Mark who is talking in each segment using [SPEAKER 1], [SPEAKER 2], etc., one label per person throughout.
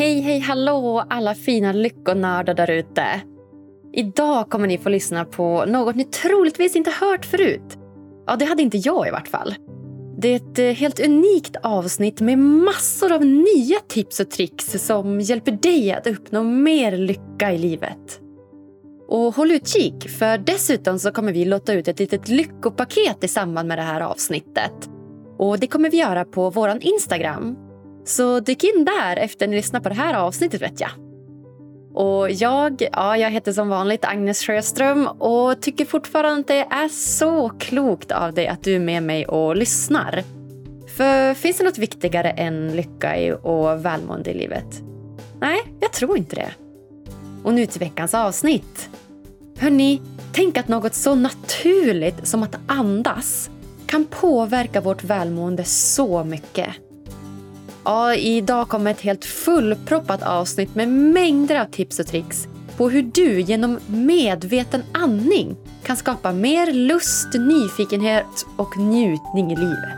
[SPEAKER 1] Hej, hej, hallå alla fina lyckonördar där ute. Idag kommer ni få lyssna på något ni troligtvis inte hört förut. Ja, det hade inte jag i vart fall. Det är ett eh, helt unikt avsnitt med massor av nya tips och tricks som hjälper dig att uppnå mer lycka i livet. Och håll utkik, för dessutom så kommer vi låta ut ett litet lyckopaket i samband med det här avsnittet. Och det kommer vi göra på vår Instagram. Så dyk in där efter ni lyssnar på det här avsnittet vet jag. Och jag, ja, jag heter som vanligt Agnes Sjöström och tycker fortfarande att det är så klokt av dig att du är med mig och lyssnar. För finns det något viktigare än lycka och välmående i livet? Nej, jag tror inte det. Och nu till veckans avsnitt. Hörni, tänk att något så naturligt som att andas kan påverka vårt välmående så mycket. Ja, idag kommer ett helt fullproppat avsnitt med mängder av tips och tricks på hur du genom medveten andning kan skapa mer lust, nyfikenhet och njutning i livet.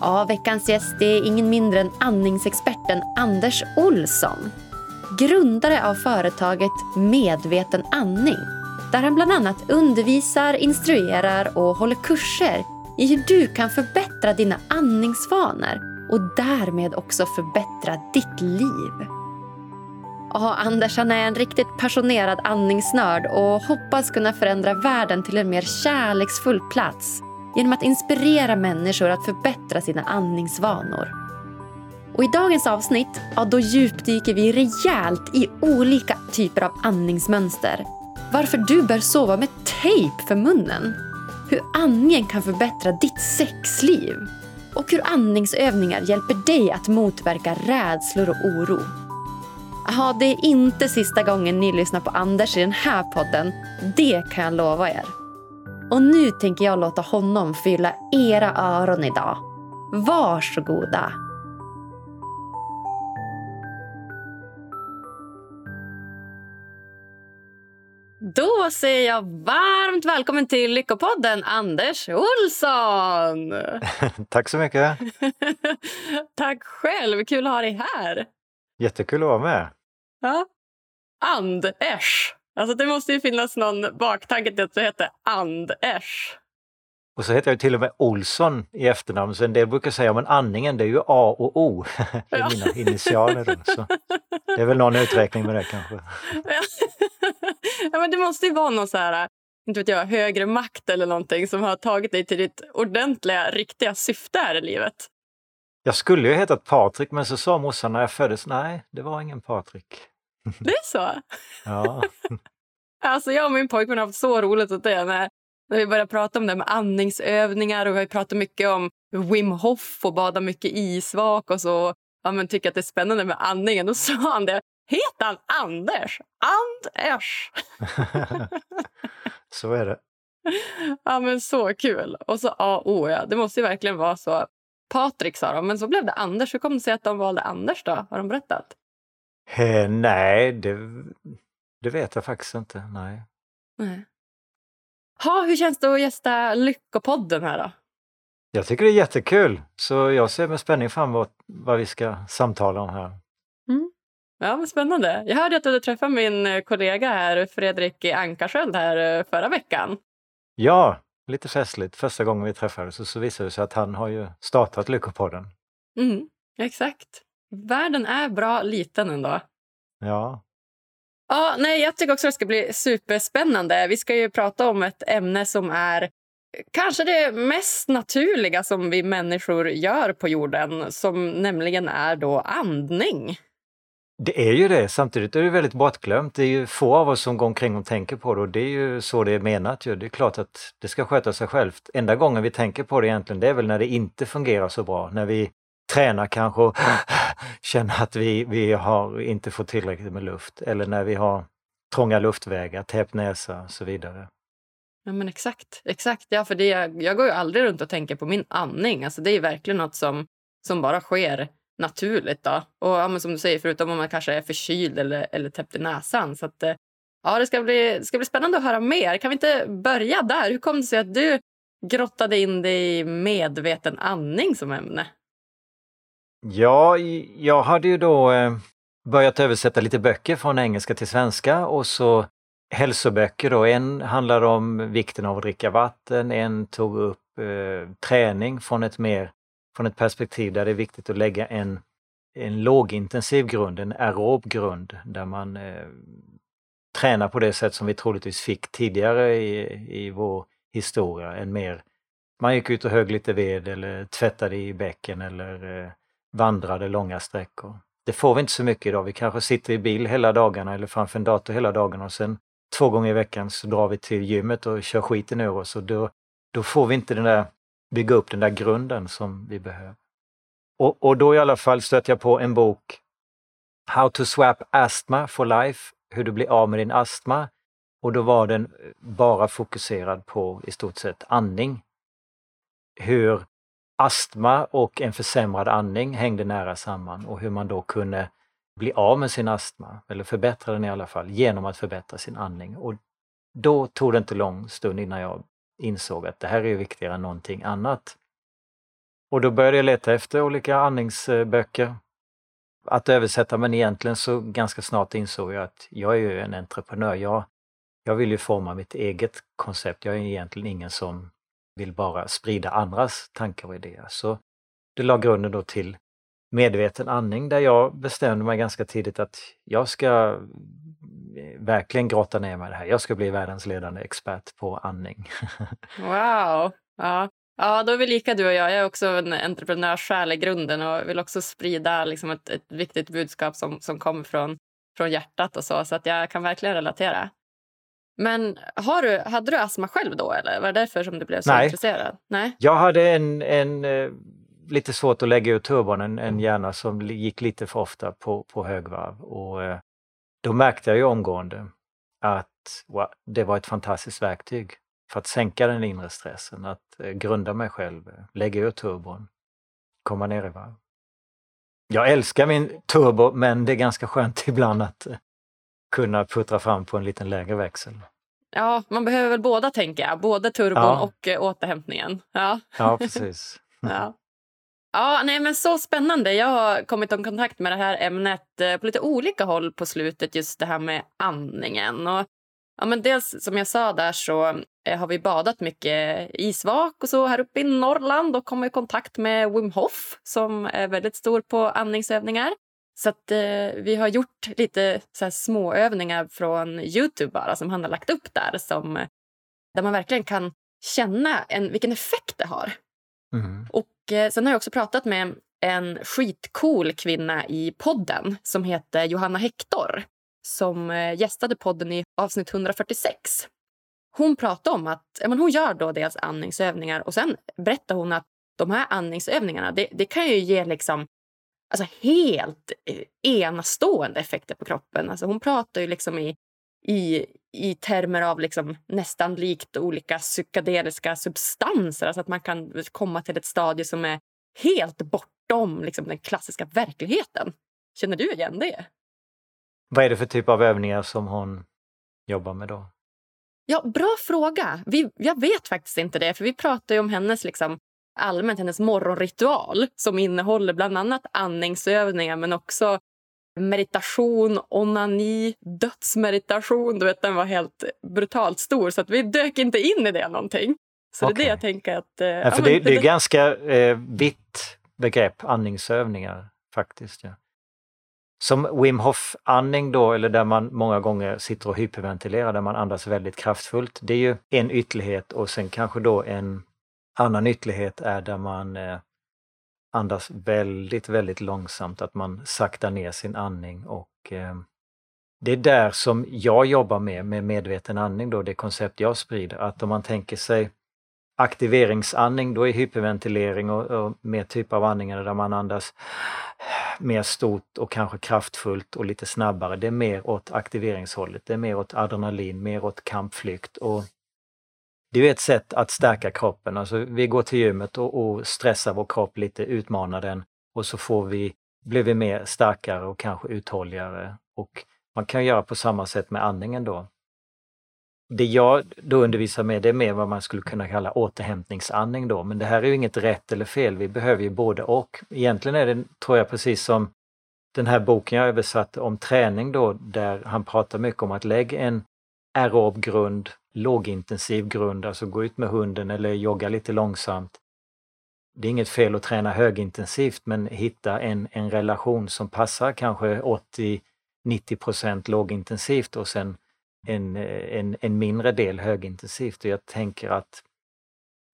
[SPEAKER 1] Ja, veckans gäst är ingen mindre än andningsexperten Anders Olsson. Grundare av företaget Medveten andning där han bland annat undervisar, instruerar och håller kurser i hur du kan förbättra dina andningsvanor och därmed också förbättra ditt liv. Ja, Anders han är en riktigt passionerad andningsnörd och hoppas kunna förändra världen till en mer kärleksfull plats genom att inspirera människor att förbättra sina andningsvanor. Och I dagens avsnitt ja, då djupdyker vi rejält i olika typer av andningsmönster. Varför du bör sova med tejp för munnen. Hur andningen kan förbättra ditt sexliv och hur andningsövningar hjälper dig att motverka rädslor och oro. Aha, det är inte sista gången ni lyssnar på Anders i den här podden. Det kan jag lova er. Och nu tänker jag låta honom fylla era öron idag. Varsågoda! Då säger jag varmt välkommen till Lyckopodden, Anders Olsson!
[SPEAKER 2] Tack så mycket!
[SPEAKER 1] Tack själv! Kul att ha dig här!
[SPEAKER 2] Jättekul att vara med!
[SPEAKER 1] Ja. Anders. Alltså det måste ju finnas någon baktanke till att du heter Anders.
[SPEAKER 2] Och så heter jag till och med Olsson i efternamn, så en del brukar säga att andningen det är ju A och O. Det är ja. mina initialer. Då, så. Det är väl någon uträkning med det kanske.
[SPEAKER 1] Ja, men det måste ju vara någon så här, inte vet jag, högre makt eller någonting som har tagit dig till ditt ordentliga, riktiga syfte här i livet.
[SPEAKER 2] Jag skulle ju hetat Patrik, men så sa morsan när jag föddes, nej, det var ingen Patrik.
[SPEAKER 1] Det är så?
[SPEAKER 2] Ja.
[SPEAKER 1] alltså jag och min pojkvän har haft så roligt åt det när, när vi började prata om det med andningsövningar och vi har pratat mycket om Wim Hof och bada mycket isvak och så. Ja, men tycker att det är spännande med andningen. Då sa han det. Heter han Anders? Anders!
[SPEAKER 2] så är det.
[SPEAKER 1] Ja, men så kul. Och så A O, ja. Det måste ju verkligen vara så. Patrik sa de, men så blev det Anders. Hur kom det sig att de valde Anders då? Har de berättat?
[SPEAKER 2] Eh, nej, det, det vet jag faktiskt inte. Nej.
[SPEAKER 1] nej. Ha, hur känns det att gästa Lyckopodden här då?
[SPEAKER 2] Jag tycker det är jättekul, så jag ser med spänning fram emot vad vi ska samtala om här.
[SPEAKER 1] Mm. Ja, men Spännande. Jag hörde att du hade träffat min eh, kollega här, Fredrik Ankarsköld här eh, förra veckan.
[SPEAKER 2] Ja, lite festligt. Första gången vi träffades och så visade det sig att han har ju startat Lyckopodden.
[SPEAKER 1] Mm, exakt. Världen är bra liten ändå.
[SPEAKER 2] Ja.
[SPEAKER 1] Ja, nej, jag tycker också det ska bli superspännande. Vi ska ju prata om ett ämne som är kanske det mest naturliga som vi människor gör på jorden, som nämligen är då andning.
[SPEAKER 2] Det är ju det, samtidigt är det väldigt bortglömt. Det är ju få av oss som går omkring och tänker på det och det är ju så det är menat. Ju. Det är klart att det ska sköta sig självt. Enda gången vi tänker på det egentligen, det är väl när det inte fungerar så bra. När vi tränar kanske och känner att vi, vi har inte fått tillräckligt med luft. Eller när vi har trånga luftvägar, täppt näsa och så vidare.
[SPEAKER 1] Ja men exakt, exakt. Ja, för det, jag går ju aldrig runt och tänker på min andning. Alltså, det är verkligen något som, som bara sker naturligt. Då. Och ja, men som du säger, förutom om man kanske är förkyld eller, eller täppt i näsan. Så att, eh, ja, det ska bli, ska bli spännande att höra mer. Kan vi inte börja där? Hur kom det sig att du grottade in dig i medveten andning som ämne?
[SPEAKER 2] Ja, jag hade ju då eh, börjat översätta lite böcker från engelska till svenska och så hälsoböcker då. En handlade om vikten av att dricka vatten, en tog upp eh, träning från ett mer från ett perspektiv där det är viktigt att lägga en, en lågintensiv grund, en aerob grund, där man eh, tränar på det sätt som vi troligtvis fick tidigare i, i vår historia. En mer, man gick ut och högg lite ved eller tvättade i bäcken eller eh, vandrade långa sträckor. Det får vi inte så mycket idag. Vi kanske sitter i bil hela dagarna eller framför en dator hela dagarna och sen två gånger i veckan så drar vi till gymmet och kör skiten ur oss och då, då får vi inte den där, bygga upp den där grunden som vi behöver. Och, och då i alla fall stötte jag på en bok How to swap astma for life, hur du blir av med din astma. Och då var den bara fokuserad på i stort sett andning. Hur astma och en försämrad andning hängde nära samman och hur man då kunde bli av med sin astma, eller förbättra den i alla fall, genom att förbättra sin andning. Och då tog det inte lång stund innan jag insåg att det här är viktigare än någonting annat. Och då började jag leta efter olika andningsböcker att översätta, men egentligen så ganska snart insåg jag att jag är ju en entreprenör. Jag, jag vill ju forma mitt eget koncept. Jag är egentligen ingen som vill bara sprida andras tankar och idéer. Så det la grunden då till medveten andning där jag bestämde mig ganska tidigt att jag ska eh, verkligen grotta ner mig i det här. Jag ska bli världens ledande expert på andning.
[SPEAKER 1] wow! Ja. ja, då är vi lika du och jag. Jag är också en entreprenörssjäl i grunden och vill också sprida liksom ett, ett viktigt budskap som, som kommer från, från hjärtat och så. Så att jag kan verkligen relatera. Men har du, hade du astma själv då eller var det därför som du blev så
[SPEAKER 2] Nej.
[SPEAKER 1] intresserad? Nej.
[SPEAKER 2] Jag hade en, en eh, lite svårt att lägga ut turbon, en, en hjärna som gick lite för ofta på, på högvarv. Och eh, då märkte jag ju omgående att wow, det var ett fantastiskt verktyg för att sänka den inre stressen, att eh, grunda mig själv, lägga ut turbon, komma ner i varv. Jag älskar min turbo men det är ganska skönt ibland att kunna puttra fram på en liten lägre växel.
[SPEAKER 1] Ja, man behöver väl båda tänker jag. Både turbon ja. och äh, återhämtningen. Ja,
[SPEAKER 2] ja precis.
[SPEAKER 1] ja. Ja, nej, men så spännande. Jag har kommit i kontakt med det här ämnet eh, på lite olika håll på slutet, just det här med andningen. Och, ja, men dels som jag sa där så eh, har vi badat mycket isvak och så här uppe i Norrland och kommit i kontakt med Wim Hof som är väldigt stor på andningsövningar. Så att, eh, vi har gjort lite så här små övningar från Youtube bara som han har lagt upp där som, där man verkligen kan känna en, vilken effekt det har. Mm. Och eh, Sen har jag också pratat med en skitcool kvinna i podden som heter Johanna Hector som eh, gästade podden i avsnitt 146. Hon pratade om att ja, men hon gör då dels andningsövningar och sen berättar hon att de här andningsövningarna det, det kan ju ge liksom alltså helt eh, enastående effekter på kroppen. Alltså hon pratar ju liksom i, i, i termer av liksom nästan likt olika psykedeliska substanser. Alltså att man kan komma till ett stadie som är helt bortom liksom den klassiska verkligheten. Känner du igen det?
[SPEAKER 2] Vad är det för typ av övningar som hon jobbar med då?
[SPEAKER 1] Ja, Bra fråga. Vi, jag vet faktiskt inte det. för Vi pratar om hennes liksom, allmänt hennes morgonritual som innehåller bland annat andningsövningar men också meditation, onani, dödsmeditation. Du vet, den var helt brutalt stor så att vi dök inte in i det någonting. Så okay. det är det jag tänker att...
[SPEAKER 2] Eh, ja, för det, det, är ganska eh, vitt begrepp, andningsövningar faktiskt. Ja. Som Wim Hof-andning då, eller där man många gånger sitter och hyperventilerar, där man andas väldigt kraftfullt. Det är ju en ytterlighet och sen kanske då en annan ytterlighet är där man eh, andas väldigt, väldigt långsamt, att man saktar ner sin andning och eh, det är där som jag jobbar med, med medveten andning då, det koncept jag sprider, att om man tänker sig aktiveringsandning, då är hyperventilering och, och mer typ av andningar där man andas mer stort och kanske kraftfullt och lite snabbare. Det är mer åt aktiveringshållet, det är mer åt adrenalin, mer åt kampflykt och det är ett sätt att stärka kroppen. Alltså vi går till gymmet och, och stressar vår kropp lite, utmanar den och så får vi, blir vi mer starkare och kanske uthålligare. Och man kan göra på samma sätt med andningen då. det jag då undervisar med det är mer vad man skulle kunna kalla återhämtningsandning då, men det här är ju inget rätt eller fel, vi behöver ju både och. Egentligen är det, tror jag, precis som den här boken jag översatte om träning då, där han pratar mycket om att lägga en aerob grund, lågintensiv grund, alltså gå ut med hunden eller jogga lite långsamt. Det är inget fel att träna högintensivt men hitta en, en relation som passar kanske 80-90% lågintensivt och sen en, en, en mindre del högintensivt. Och jag tänker att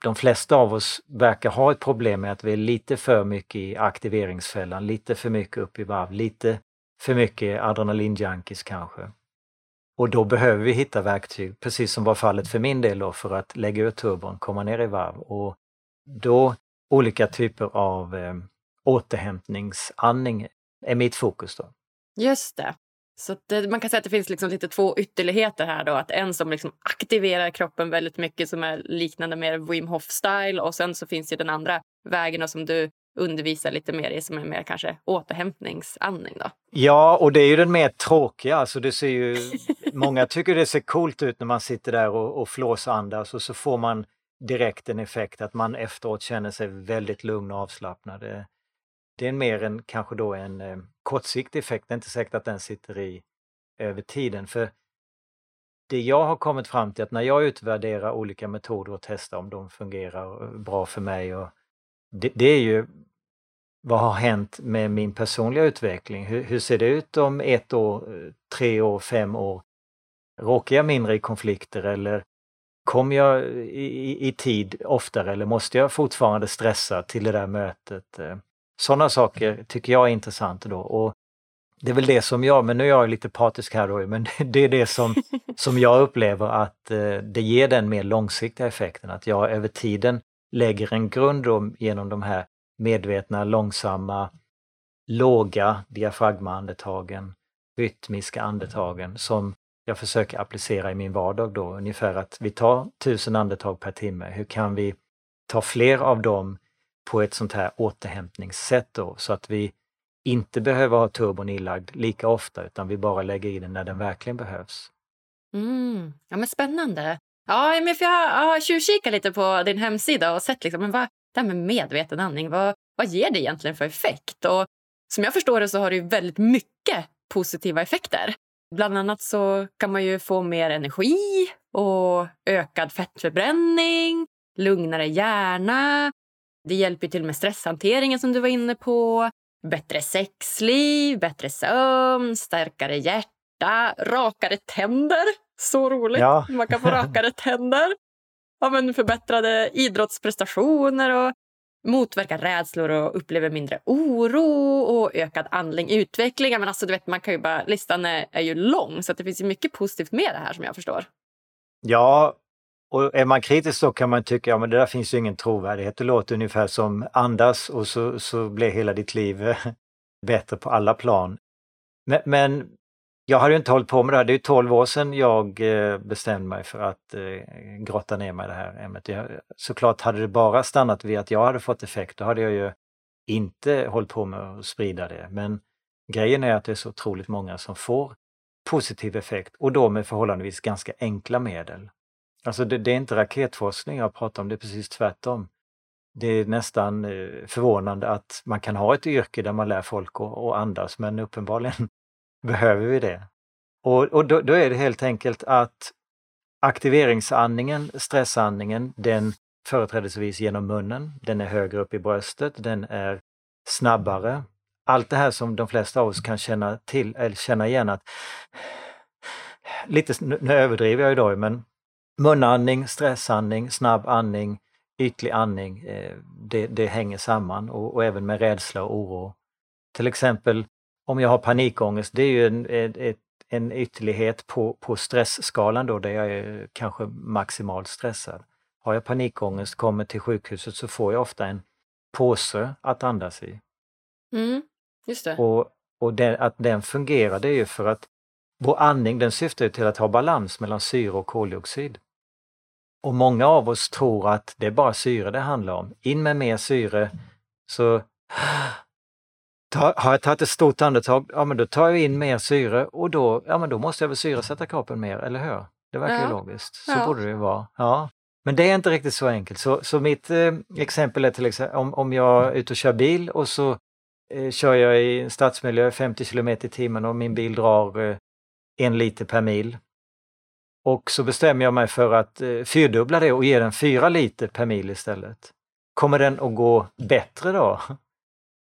[SPEAKER 2] de flesta av oss verkar ha ett problem med att vi är lite för mycket i aktiveringsfällan, lite för mycket upp i varv, lite för mycket adrenalinjunkies kanske. Och då behöver vi hitta verktyg, precis som var fallet för min del då, för att lägga ut turbon, komma ner i varv. Och då olika typer av eh, återhämtningsandning är mitt fokus. då.
[SPEAKER 1] Just det. Så det, eh, man kan säga att det finns liksom lite två ytterligheter här. Då. Att en som liksom aktiverar kroppen väldigt mycket som är liknande mer Wim Hof-style och sen så finns ju den andra vägen som du undervisa lite mer i som är mer kanske återhämtningsandning. Då.
[SPEAKER 2] Ja, och det är ju den mer tråkiga. Alltså det ser ju, många tycker det ser coolt ut när man sitter där och, och flåsandas och så får man direkt en effekt att man efteråt känner sig väldigt lugn och avslappnad. Det, det är mer en, kanske då en eh, kortsiktig effekt, det är inte säkert att den sitter i över tiden. För det jag har kommit fram till att när jag utvärderar olika metoder och testar om de fungerar bra för mig, och det, det är ju vad har hänt med min personliga utveckling? Hur, hur, ser det ut om ett år, tre år, fem år? Råkar jag mindre i konflikter eller Kommer jag i, i, tid oftare eller måste jag fortfarande stressa till det där mötet? Eh, Sådana saker tycker jag är intressant då. Och det är väl det som jag, men nu är jag lite patisk här då, men det är det som, som jag upplever att eh, det ger den mer långsiktiga effekten, att jag över tiden lägger en grund genom de här medvetna, långsamma, låga diafragmaandetagen, rytmiska andetagen som jag försöker applicera i min vardag då, ungefär att vi tar tusen andetag per timme. Hur kan vi ta fler av dem på ett sånt här återhämtningssätt då, så att vi inte behöver ha turbon inlagd lika ofta utan vi bara lägger i den när den verkligen behövs.
[SPEAKER 1] Mm. Ja, men Spännande. Ja, men för jag har tjuvkikat lite på din hemsida och sett liksom, men vad, det här med medveten andning, vad, vad ger det egentligen för effekt? Och som jag förstår det så har det väldigt mycket positiva effekter. Bland annat så kan man ju få mer energi och ökad fettförbränning, lugnare hjärna. Det hjälper till med stresshanteringen som du var inne på. Bättre sexliv, bättre sömn, starkare hjärta, rakare tänder. Så roligt! Ja. Man kan få rakare tänder. Ja, men förbättrade idrottsprestationer och motverkar rädslor och upplever mindre oro och ökad andlig utveckling. Men alltså, du vet, man kan ju bara, listan är, är ju lång så det finns ju mycket positivt med det här som jag förstår.
[SPEAKER 2] Ja, och är man kritisk så kan man tycka att ja, det där finns ju ingen trovärdighet. Det låter ungefär som andas och så, så blir hela ditt liv bättre på alla plan. Men, men jag har ju inte hållit på med det här. Det är 12 år sedan jag eh, bestämde mig för att eh, grotta ner mig i det här ämnet. Jag, såklart hade det bara stannat vid att jag hade fått effekt, då hade jag ju inte hållit på med att sprida det. Men grejen är att det är så otroligt många som får positiv effekt och då med förhållandevis ganska enkla medel. Alltså det, det är inte raketforskning jag pratar om, det är precis tvärtom. Det är nästan eh, förvånande att man kan ha ett yrke där man lär folk att andas men uppenbarligen behöver vi det. Och, och då, då, är det helt enkelt att aktiveringsandningen, stressandningen, den företrädesvis genom munnen, den är högre upp i bröstet, den är snabbare. Allt det här som de flesta av oss kan känna till, eller känna igen att lite, nu överdriver jag idag, men munandning, stressandning, snabb andning, ytlig andning, eh, det, det hänger samman och, och, även med rädsla och oro. Till exempel om jag har panikångest, det är ju en, ett, en ytterlighet på, på stressskalan då, där jag är kanske maximalt stressad. Har jag panikångest, kommer till sjukhuset så får jag ofta en påse att andas i.
[SPEAKER 1] Mm, just det.
[SPEAKER 2] Och, och den, att den fungerar det är ju för att vår andning den syftar till att ha balans mellan syre och koldioxid. Och många av oss tror att det är bara syre det handlar om. In med mer syre så ta, har jag tagit ett stort andetag, ja men då tar jag in mer syre och då, ja men då måste jag väl syresätta kroppen mer, eller hur? Det verkar ja. logiskt. Så ja. borde det vara. Ja. Men det är inte riktigt så enkelt. Så, så mitt eh, exempel är till exempel om, om jag är ute och kör bil och så eh, kör jag i stadsmiljö 50 km i timmen och min bil drar eh, en liter per mil. Och så bestämmer jag mig för att eh, fyrdubbla det och ge den fyra liter per mil istället. Kommer den att gå bättre då?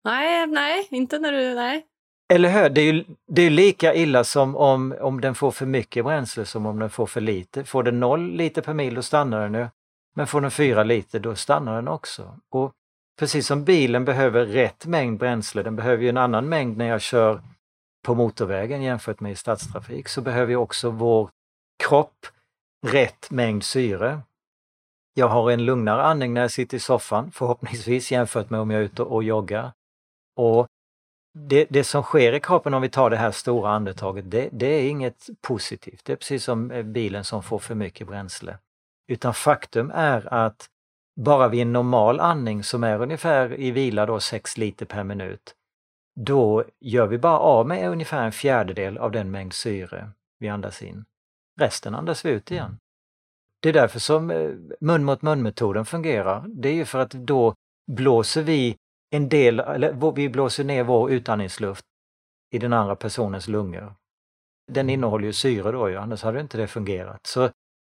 [SPEAKER 1] Nej, nej, inte när du, nej.
[SPEAKER 2] Eller hur? Det är ju det är lika illa som om, om den får för mycket bränsle som om den får för lite. Får den noll liter per mil då stannar den ju. Men får den fyra liter då stannar den också. Och precis som bilen behöver rätt mängd bränsle, den behöver ju en annan mängd när jag kör på motorvägen jämfört med i stadstrafik, så behöver ju också vår kropp rätt mängd syre. Jag har en lugnare andning när jag sitter i soffan förhoppningsvis jämfört med om jag är ute och joggar. Och det, det som sker i kroppen om vi tar det här stora andetaget, det, det är inget positivt. Det är precis som eh, bilen som får för mycket bränsle. Utan faktum är att bara vid en normal andning som är ungefär i vila då 6 liter per minut, då gör vi bara av med ungefär en fjärdedel av den mängd syre vi andas in. Resten andas vi ut igen. Det är därför som eh, mun mot mun-metoden fungerar. Det är ju för att då blåser vi en del, eller vi blåser ner vår utandningsluft i den andra personens lungor. Den innehåller ju syre då ju, annars hade inte det fungerat. Så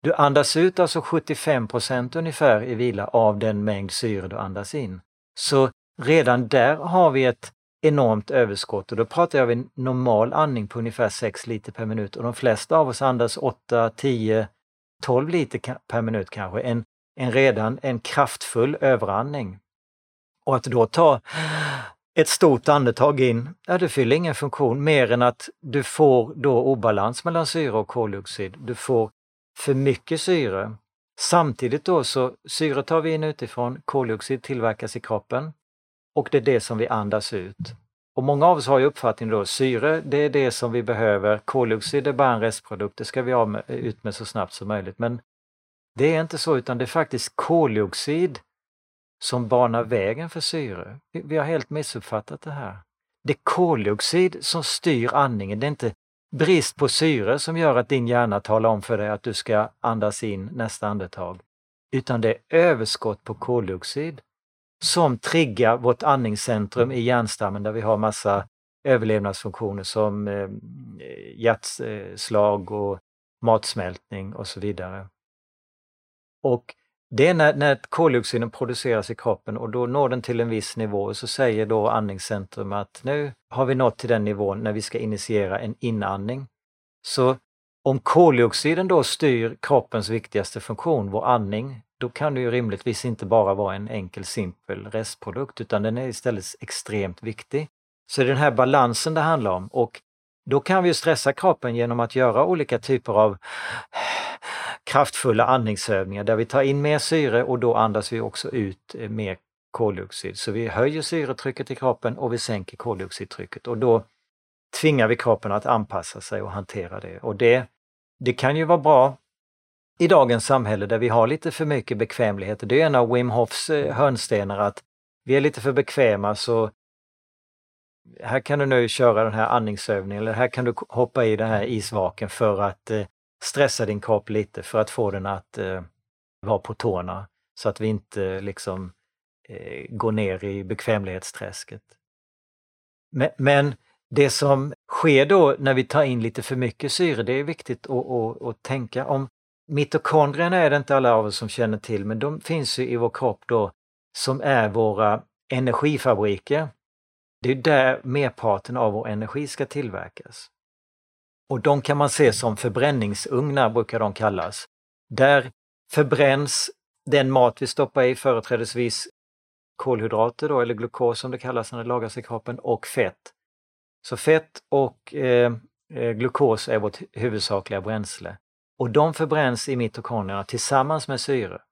[SPEAKER 2] du andas ut alltså 75 ungefär i vila av den mängd syre du andas in. Så redan där har vi ett enormt överskott och då pratar jag om en normal andning på ungefär 6 liter per minut och de flesta av oss andas 8, 10, 12 liter per minut kanske. En, en redan en kraftfull överandning. Och att då ta ett stort andetag in, ja det fyller ingen funktion mer än att du får då obalans mellan syre och koldioxid. Du får för mycket syre. Samtidigt då så syre tar vi in utifrån, koldioxid tillverkas i kroppen och det är det som vi andas ut. Och många av oss har ju uppfattningen då syre, det är det som vi behöver, koldioxid är bara en restprodukt, det ska vi ha med, ut med så snabbt som möjligt. Men det är inte så utan det är faktiskt koldioxid som banar vägen för syre. Vi har helt missuppfattat det här. Det är koldioxid som styr andningen, det är inte brist på syre som gör att din hjärna talar om för dig att du ska andas in nästa andetag. Utan det är överskott på koldioxid som triggar vårt andningscentrum i hjärnstammen där vi har massa överlevnadsfunktioner som eh, hjärtslag och matsmältning och så vidare. Och det är när, när koldioxiden produceras i kroppen och då når den till en viss nivå och så säger då andningscentrum att nu har vi nått till den nivån när vi ska initiera en inandning. Så om koldioxiden då styr kroppens viktigaste funktion, vår andning, då kan det ju rimligtvis inte bara vara en enkel simpel restprodukt utan den är istället extremt viktig. Så det är den här balansen det handlar om och då kan vi stressa kroppen genom att göra olika typer av kraftfulla andningsövningar där vi tar in mer syre och då andas vi också ut eh, mer koldioxid. Så vi höjer syretrycket i kroppen och vi sänker koldioxidtrycket och då tvingar vi kroppen att anpassa sig och hantera det. Och det, det kan ju vara bra i dagens samhälle där vi har lite för mycket bekvämlighet. Det är en av Wim Hofs eh, hörnstenar att vi är lite för bekväma så här kan du nu köra den här andningsövningen eller här kan du hoppa i den här isvaken för att eh, stressa din kropp lite för att få den att eh, vara på tårna så att vi inte liksom eh, går ner i bekvämlighetsträsket. Men, men, det som sker då när vi tar in lite för mycket syre, det är viktigt att, att, att tänka om. Mitokondrierna är det inte alla av oss som känner till, men de finns ju i vår kropp då som är våra energifabriker. Det är där merparten av vår energi ska tillverkas. Och de kan man se som förbränningsugnar, brukar de kallas. Där förbränns den mat vi stoppar i, företrädesvis kolhydrater då, eller glukos som det kallas när det lagras i kroppen, och fett. Så fett och eh, eh, glukos är vårt huvudsakliga bränsle. Och de förbränns i mitokondrierna tillsammans med syre.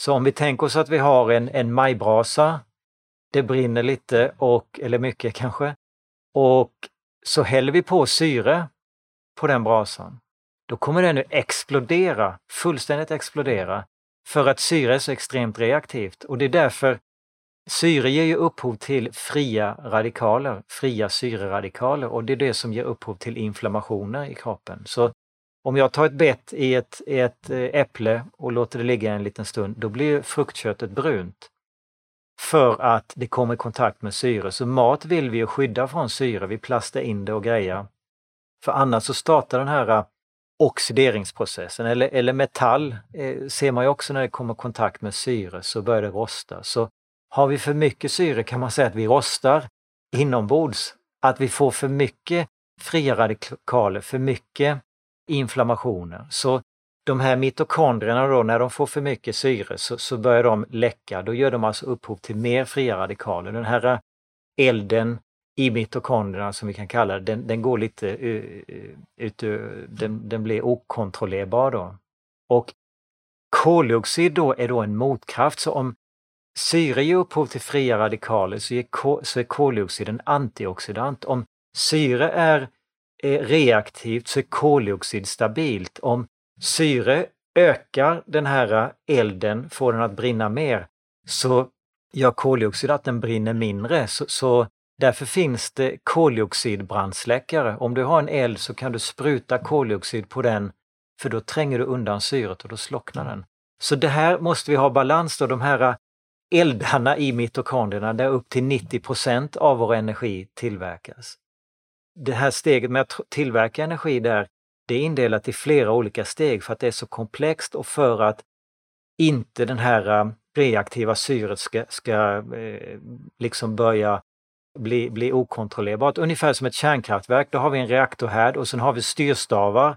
[SPEAKER 2] Så om vi tänker oss att vi har en, en majbrasa, det brinner lite, och, eller mycket kanske, och så häller vi på syre på den brasan. Då kommer den att explodera, fullständigt explodera, för att syre är så extremt reaktivt och det är därför syre ger ju upphov till fria radikaler, fria syreradikaler och det är det som ger upphov till inflammationer i kroppen. Så Om jag tar ett bett i ett, i ett eh, äpple och låter det ligga en liten stund, då blir fruktköttet brunt. För att det kommer i kontakt med syre. Så mat vill vi ju skydda från syre, vi plastar in det och grejer. För annars så startar den här äh, oxideringsprocessen. Eller, eller metall eh, ser man ju också när det kommer i kontakt med syre så börjar det rosta. Så har vi för mycket syre kan man säga att vi rostar inombords. Att vi får för mycket fria radikaler, för mycket inflammationer. Så de här mitokondrierna då, när de får för mycket syre så, så börjar de läcka. Då gör de alltså upphov till mer fria radikaler. Den här eh, elden i mitokondrierna som vi kan kalla det, den, den går lite eh, eh, ut, den, den blir okontrollerbar då. Och koldioxid då är då en motkraft, så om syre ger upphov till fria radikaler så, ger, så är koldioxid en antioxidant. Om syre är, är reaktivt så är koldioxid stabilt. Om syre ökar den här elden, får den att brinna mer, så gör koldioxid att den brinner mindre. Så, så Därför finns det koldioxidbrandsläckare. Om du har en eld så kan du spruta koldioxid på den för då tränger du undan syret och då slocknar den. Så det här måste vi ha balans då, de här eldarna i mitokondrierna där upp till 90 procent av vår energi tillverkas. Det här steget med att tillverka energi där, det är indelat i flera olika steg för att det är så komplext och för att inte den här eh, reaktiva syret ska, ska eh, liksom börja bli, bli okontrollerbart. Ungefär som ett kärnkraftverk, då har vi en reaktorhärd och sen har vi styrstavar.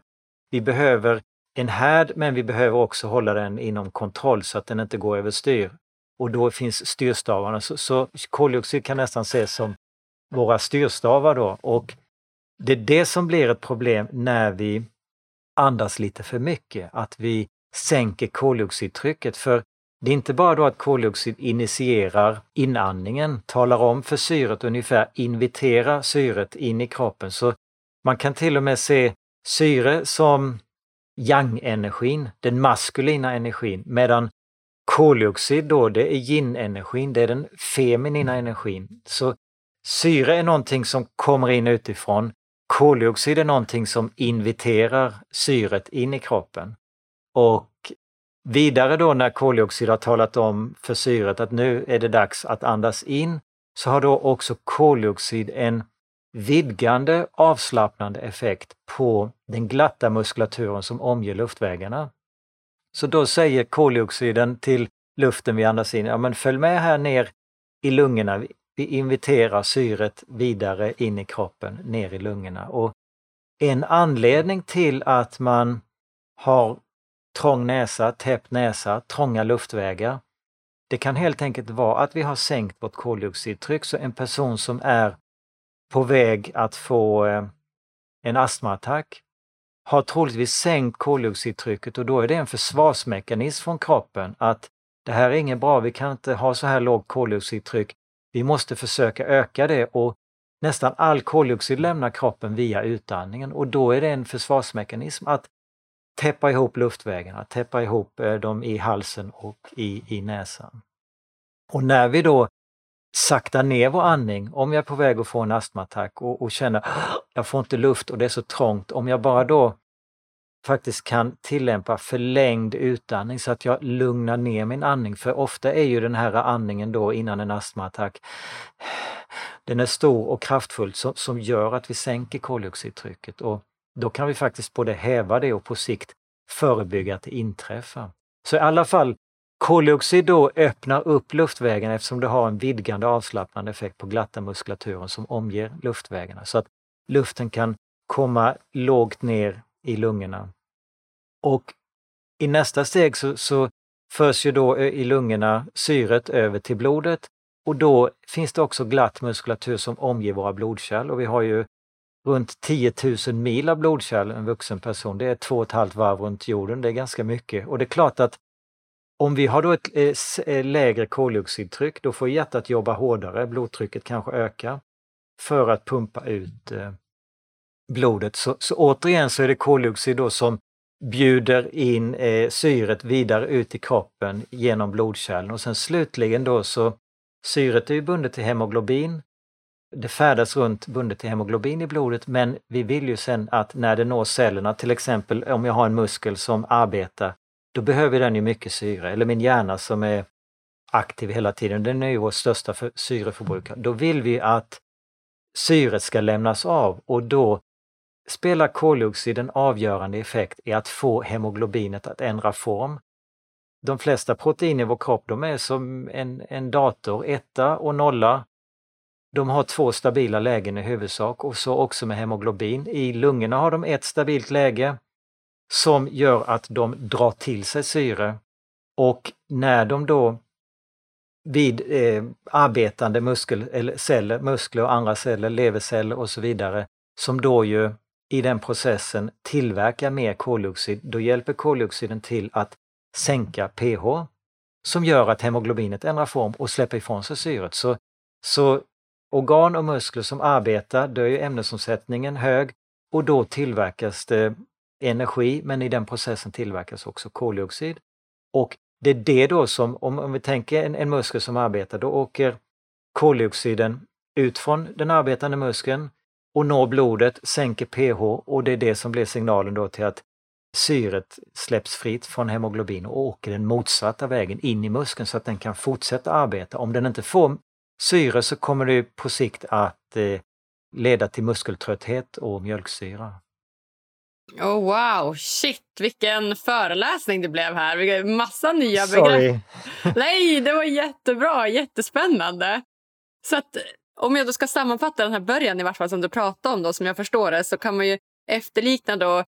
[SPEAKER 2] Vi behöver en härd men vi behöver också hålla den inom kontroll så att den inte går överstyr. Och då finns styrstavarna. Så, så koldioxid kan nästan ses som våra styrstavar då. Och det är det som blir ett problem när vi andas lite för mycket, att vi sänker koldioxidtrycket. För det är inte bara då att koldioxid initierar inandningen, talar om för syret ungefär, inviterar syret in i kroppen. Så man kan till och med se syre som yang-energin, den maskulina energin, medan koldioxid då, det är yin-energin, det är den feminina energin. Så syre är någonting som kommer in utifrån. Koldioxid är någonting som inviterar syret in i kroppen. Och Vidare då när koldioxid har talat om för syret att nu är det dags att andas in, så har då också koldioxid en vidgande avslappnande effekt på den glatta muskulaturen som omger luftvägarna. Så då säger koldioxiden till luften vi andas in, ja men följ med här ner i lungorna. Vi inviterar syret vidare in i kroppen, ner i lungorna. Och en anledning till att man har trång näsa, täppt näsa, trånga luftvägar. Det kan helt enkelt vara att vi har sänkt vårt koldioxidtryck, så en person som är på väg att få eh, en astmaattack har troligtvis sänkt koldioxidtrycket och då är det en försvarsmekanism från kroppen att det här är inget bra, vi kan inte ha så här lågt koldioxidtryck. Vi måste försöka öka det och nästan all koldioxid lämnar kroppen via utandningen och då är det en försvarsmekanism att täppa ihop luftvägarna, täppa ihop eh, dem i halsen och i, i näsan. Och när vi då saktar ner vår andning, om jag är på väg att få en astmaattack och, och känner jag får inte luft och det är så trångt, om jag bara då faktiskt kan tillämpa förlängd utandning så att jag lugnar ner min andning. För ofta är ju den här andningen då innan en astmaattack, den är stor och kraftfull som, som gör att vi sänker koldioxidtrycket. Och då kan vi faktiskt både häva det och på sikt förebygga att det inträffar. Så i alla fall, koldioxid då öppnar upp luftvägarna eftersom det har en vidgande avslappnande effekt på glatta muskulaturen som omger luftvägarna så att luften kan komma lågt ner i lungorna. Och i nästa steg så, så förs ju då eh, i lungorna syret över till blodet och då finns det också glatt muskulatur som omger våra blodkärl och vi har ju runt 10 000 mil av blodkärl en vuxen person. Det är två och ett halvt varv runt jorden, det är ganska mycket. Och det är klart att om vi har då ett eh, eh, lägre koldioxidtryck, då får hjärtat jobba hårdare, blodtrycket kanske ökar för att pumpa ut eh, blodet. Så, så återigen så är det koldioxid då som bjuder in eh, syret vidare ut i kroppen genom blodkärlen och sen slutligen då så syret är ju bundet till hemoglobin det färdas runt bundet till hemoglobin i blodet men vi vill ju sen att när det når cellerna, till exempel om jag har en muskel som arbetar, då behöver den ju mycket syre. Eller min hjärna som är aktiv hela tiden, den är ju vår största för, syreförbrukare. Då vill vi att syret ska lämnas av och då spelar koldioxid en avgörande effekt i att få hemoglobinet att ändra form. De flesta proteiner i vår kropp de är som en, en dator, etta och nolla. De har två stabila lägen i huvudsak och så också med hemoglobin. I lungorna har de ett stabilt läge som gör att de drar till sig syre. Och när de då vid eh, arbetande muskel, eller celler, muskler och andra celler, leverceller och så vidare, som då ju i den processen tillverkar mer koldioxid, då hjälper koldioxiden till att sänka pH som gör att hemoglobinet ändrar form och släpper ifrån sig syret. Så, så organ och muskler som arbetar, då är ju ämnesomsättningen hög och då tillverkas det energi, men i den processen tillverkas också koldioxid. Och det är det då som, om, om vi tänker en, en muskel som arbetar, då åker koldioxiden ut från den arbetande muskeln och når blodet, sänker pH och det är det som blir signalen då till att syret släpps fritt från hemoglobin och åker den motsatta vägen in i muskeln så att den kan fortsätta arbeta. Om den inte får syre så kommer det på sikt att eh, leda till muskeltrötthet och mjölksyra.
[SPEAKER 1] Oh, wow, shit vilken föreläsning det blev här. Massa nya begrepp. Nej, det var jättebra, jättespännande. Så att om jag då ska sammanfatta den här början i vart fall som du pratade om då, som jag förstår det, så kan man ju efterlikna då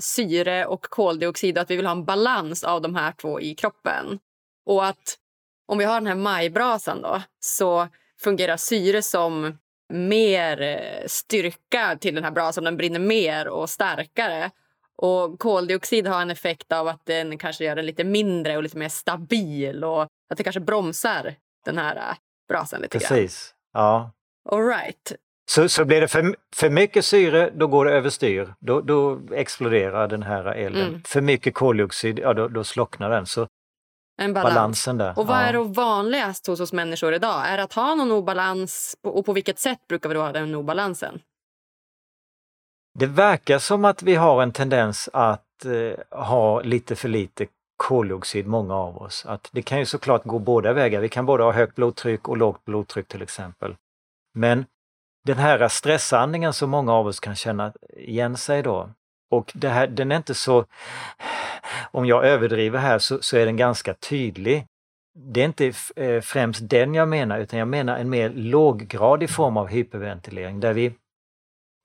[SPEAKER 1] syre och koldioxid och att vi vill ha en balans av de här två i kroppen. Och att om vi har den här majbrasan då så fungerar syre som mer eh, styrka till den här brasan. Den brinner mer och starkare. Och koldioxid har en effekt av att den kanske gör den lite mindre och lite mer stabil och att det kanske bromsar den här eh, brasan lite
[SPEAKER 2] Precis. Ja.
[SPEAKER 1] All right.
[SPEAKER 2] Så, så blir det för, för mycket syre, då går det överstyr. Då, då exploderar den här elden. Mm. För mycket koldioxid, ja då, då slocknar den. Så
[SPEAKER 1] en balans. balansen där. Och vad ja. är då vanligast hos oss människor idag? Är det att ha någon obalans och på vilket sätt brukar vi då ha den obalansen?
[SPEAKER 2] Det verkar som att vi har en tendens att eh, ha lite för lite koldioxid, många av oss. Att det kan ju såklart gå båda vägar. Vi kan både ha högt blodtryck och lågt blodtryck till exempel. Men den här stressandningen som många av oss kan känna igen sig då. Och det här, den är inte så, om jag överdriver här så, så är den ganska tydlig. Det är inte eh, främst den jag menar utan jag menar en mer låggradig form av hyperventilering där vi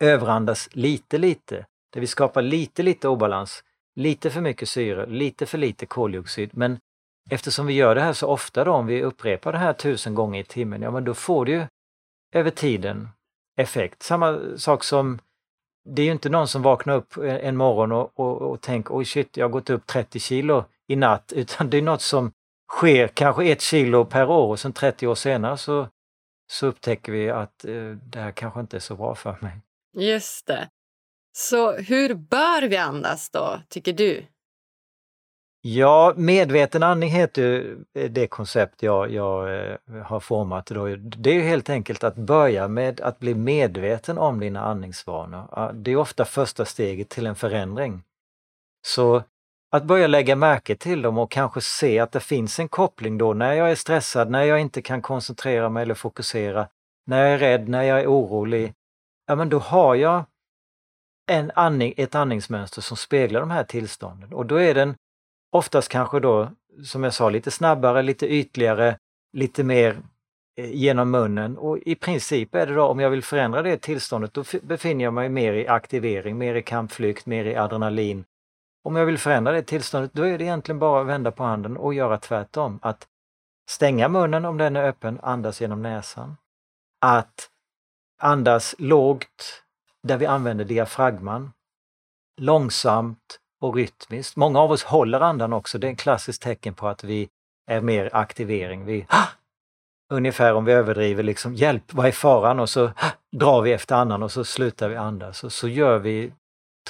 [SPEAKER 2] överandas lite lite, där vi skapar lite lite obalans, lite för mycket syre, lite för lite koldioxid. Men eftersom vi gör det här så ofta då, om vi upprepar det här tusen gånger i timmen, ja men då får det ju över tiden effekt. Samma sak som, det är ju inte någon som vaknar upp en morgon och, och, och tänker oj shit, jag har gått upp 30 kilo i natt, utan det är något som sker kanske ett kilo per år och sen 30 år senare så, så upptäcker vi att eh, det här kanske inte är så bra för mig.
[SPEAKER 1] Just det. Så hur bör vi andas då, tycker du?
[SPEAKER 2] Ja, medveten andning heter eh, det koncept jag, jag eh, har format. Då. Det är helt enkelt att börja med att bli medveten om dina andningsvanor. Det är ofta första steget till en förändring. Så att börja lägga märke till dem och kanske se att det finns en koppling då när jag är stressad, när jag inte kan koncentrera mig eller fokusera, när jag är rädd, när jag är orolig. Ja, men då har jag en andning, ett andningsmönster som speglar de här tillstånden och då är den oftast kanske då, som jag sa, lite snabbare, lite ytligare, lite mer eh, genom munnen och i princip är det då om jag vill förändra det tillståndet då befinner jag mig mer i aktivering, mer i kampflykt, mer i adrenalin. Om jag vill förändra det tillståndet då är det egentligen bara att vända på handen och göra tvärtom. Att stänga munnen om den är öppen, andas genom näsan. Att andas lågt där vi använder diafragman. Långsamt och rytmiskt. Många av oss håller andan också. Det är ett klassiskt tecken på att vi är mer aktivering. Vi, ah! Ungefär om vi överdriver, liksom hjälp, vad är faran? Och så ah! drar vi efter andan och så slutar vi andas. Och så gör vi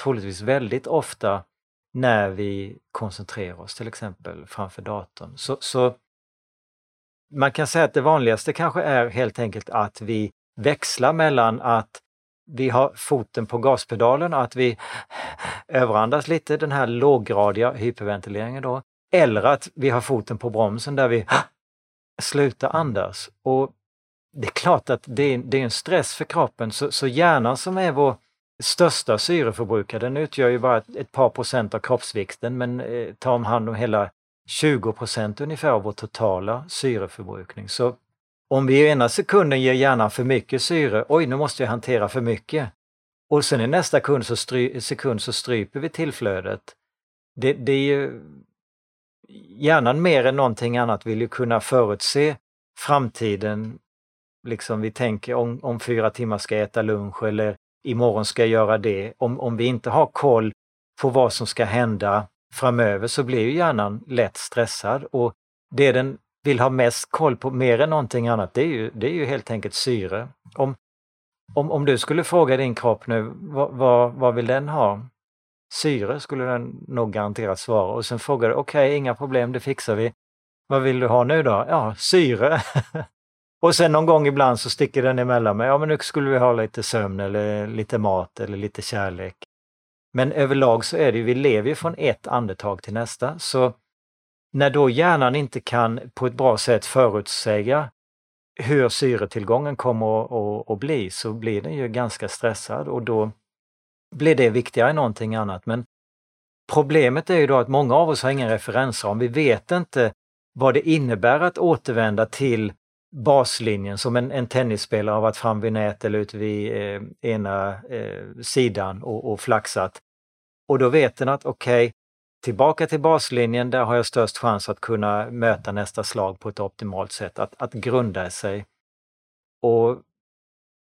[SPEAKER 2] troligtvis väldigt ofta när vi koncentrerar oss till exempel framför datorn. Så, så man kan säga att det vanligaste kanske är helt enkelt att vi växlar mellan att vi har foten på gaspedalen och att vi överandas lite, den här låggradiga hyperventileringen då. Eller att vi har foten på bromsen där vi slutar andas. Och det är klart att det är, det är en stress för kroppen, så, så hjärnan som är vår största syreförbrukare, den utgör ju bara ett, ett par procent av kroppsvikten men eh, tar om hand om hela 20 procent ungefär av vår totala syreförbrukning. Så om vi i ena sekunden ger hjärnan för mycket syre, oj nu måste jag hantera för mycket. Och sen i nästa sekund så, stry, sekund så stryper vi tillflödet. Det, det är ju... Hjärnan mer än någonting annat vill ju kunna förutse framtiden. Liksom vi tänker om, om fyra timmar ska jag äta lunch eller imorgon ska jag göra det. Om, om vi inte har koll på vad som ska hända framöver så blir ju hjärnan lätt stressad och det den vill ha mest koll på mer än någonting annat, det är ju, det är ju helt enkelt syre. Om, om, om du skulle fråga din kropp nu, vad, vad, vad vill den ha? Syre skulle den nog garanterat svara och sen frågar du, okej, okay, inga problem, det fixar vi. Vad vill du ha nu då? Ja, syre. och sen någon gång ibland så sticker den emellan med, ja men nu skulle vi ha lite sömn eller lite mat eller lite kärlek. Men överlag så är det ju, vi lever ju från ett andetag till nästa. Så när då hjärnan inte kan på ett bra sätt förutsäga hur syretillgången kommer att, att, att bli så blir den ju ganska stressad och då blir det viktigare än någonting annat. Men problemet är ju då att många av oss har ingen referensram. Vi vet inte vad det innebär att återvända till baslinjen som en, en tennisspelare har varit fram vid nät eller ute vid eh, ena eh, sidan och, och, flaxat. Och då vet den att okej, okay, tillbaka till baslinjen, där har jag störst chans att kunna möta nästa slag på ett optimalt sätt, att, att grunda sig. Och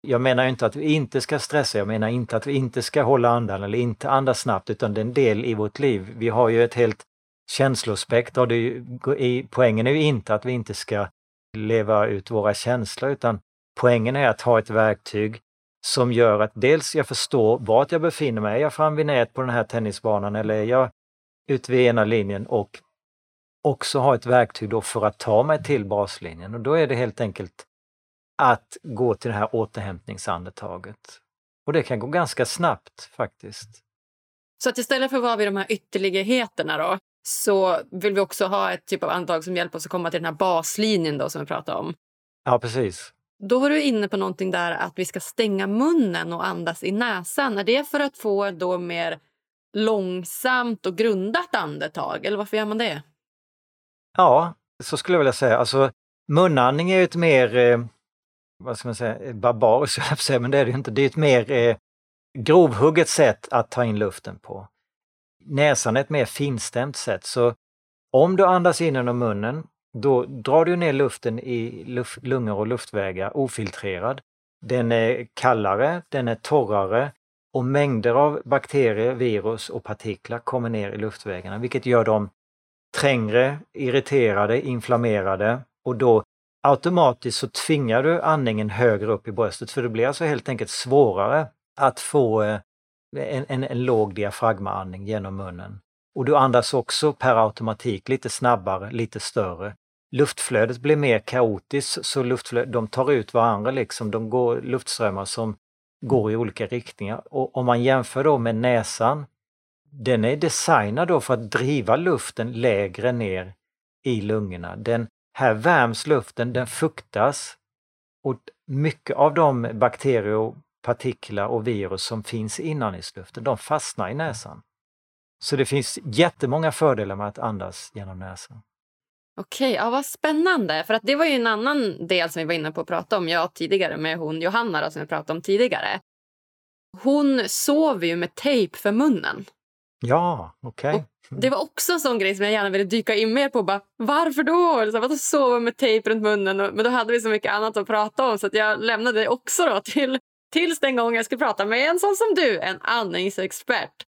[SPEAKER 2] jag menar inte att vi inte ska stressa, jag menar inte att vi inte ska hålla andan eller inte andas snabbt, utan det är en del i vårt liv. Vi har ju ett helt känslospektra och poängen är ju inte att vi inte ska leva ut våra känslor, utan poängen är att ha ett verktyg som gör att dels jag förstår vart jag befinner mig. Är jag fram vid nät på den här tennisbanan eller är jag ute vid ena linjen och också ha ett verktyg då för att ta mig till baslinjen och då är det helt enkelt att gå till det här återhämtningsandetaget. Och det kan gå ganska snabbt faktiskt.
[SPEAKER 1] Så att istället för att vara vid de här ytterligheterna då, så vill vi också ha ett typ av andetag som hjälper oss att komma till den här baslinjen då som vi pratade om.
[SPEAKER 2] Ja, precis.
[SPEAKER 1] Då var du inne på någonting där att vi ska stänga munnen och andas i näsan. Är det för att få då mer långsamt och grundat andetag? Eller varför gör man det?
[SPEAKER 2] Ja, så skulle jag vilja säga. Alltså, munandning är ju ett mer, eh, vad ska man säga, eh, barbariskt, men det är det ju inte. Det är ett mer eh, grovhugget sätt att ta in luften på. Näsan är ett mer finstämt sätt. Så om du andas in genom munnen, då drar du ner luften i luft, lungor och luftvägar ofiltrerad. Den är kallare, den är torrare och mängder av bakterier, virus och partiklar kommer ner i luftvägarna vilket gör dem trängre, irriterade, inflammerade och då automatiskt så tvingar du andningen högre upp i bröstet för det blir alltså helt enkelt svårare att få eh, en, en, en låg diafragmaandning genom munnen. Och du andas också per automatik lite snabbare, lite större. Luftflödet blir mer kaotiskt så luftflödet, de tar ut varandra liksom, de går luftströmmar som går i olika riktningar. Och om man jämför då med näsan, den är designad då för att driva luften lägre ner i lungorna. Den, här värms luften, den fuktas och mycket av de bakterier, partiklar och virus som finns i inandningsluften, de fastnar i näsan. Så det finns jättemånga fördelar med att andas genom näsan.
[SPEAKER 1] Okej, ja, vad spännande. För att Det var ju en annan del som vi var inne på att prata om jag tidigare med hon Johanna då, som vi pratade om tidigare. Hon sover ju med tejp för munnen.
[SPEAKER 2] Ja, okej. Okay.
[SPEAKER 1] Det var också en sån grej som jag gärna ville dyka in mer på. Bara, varför då? Eller så, vadå sova med tejp runt munnen? Men då hade vi så mycket annat att prata om så att jag lämnade det också då till, tills den gången jag skulle prata med en sån som du, en andningsexpert.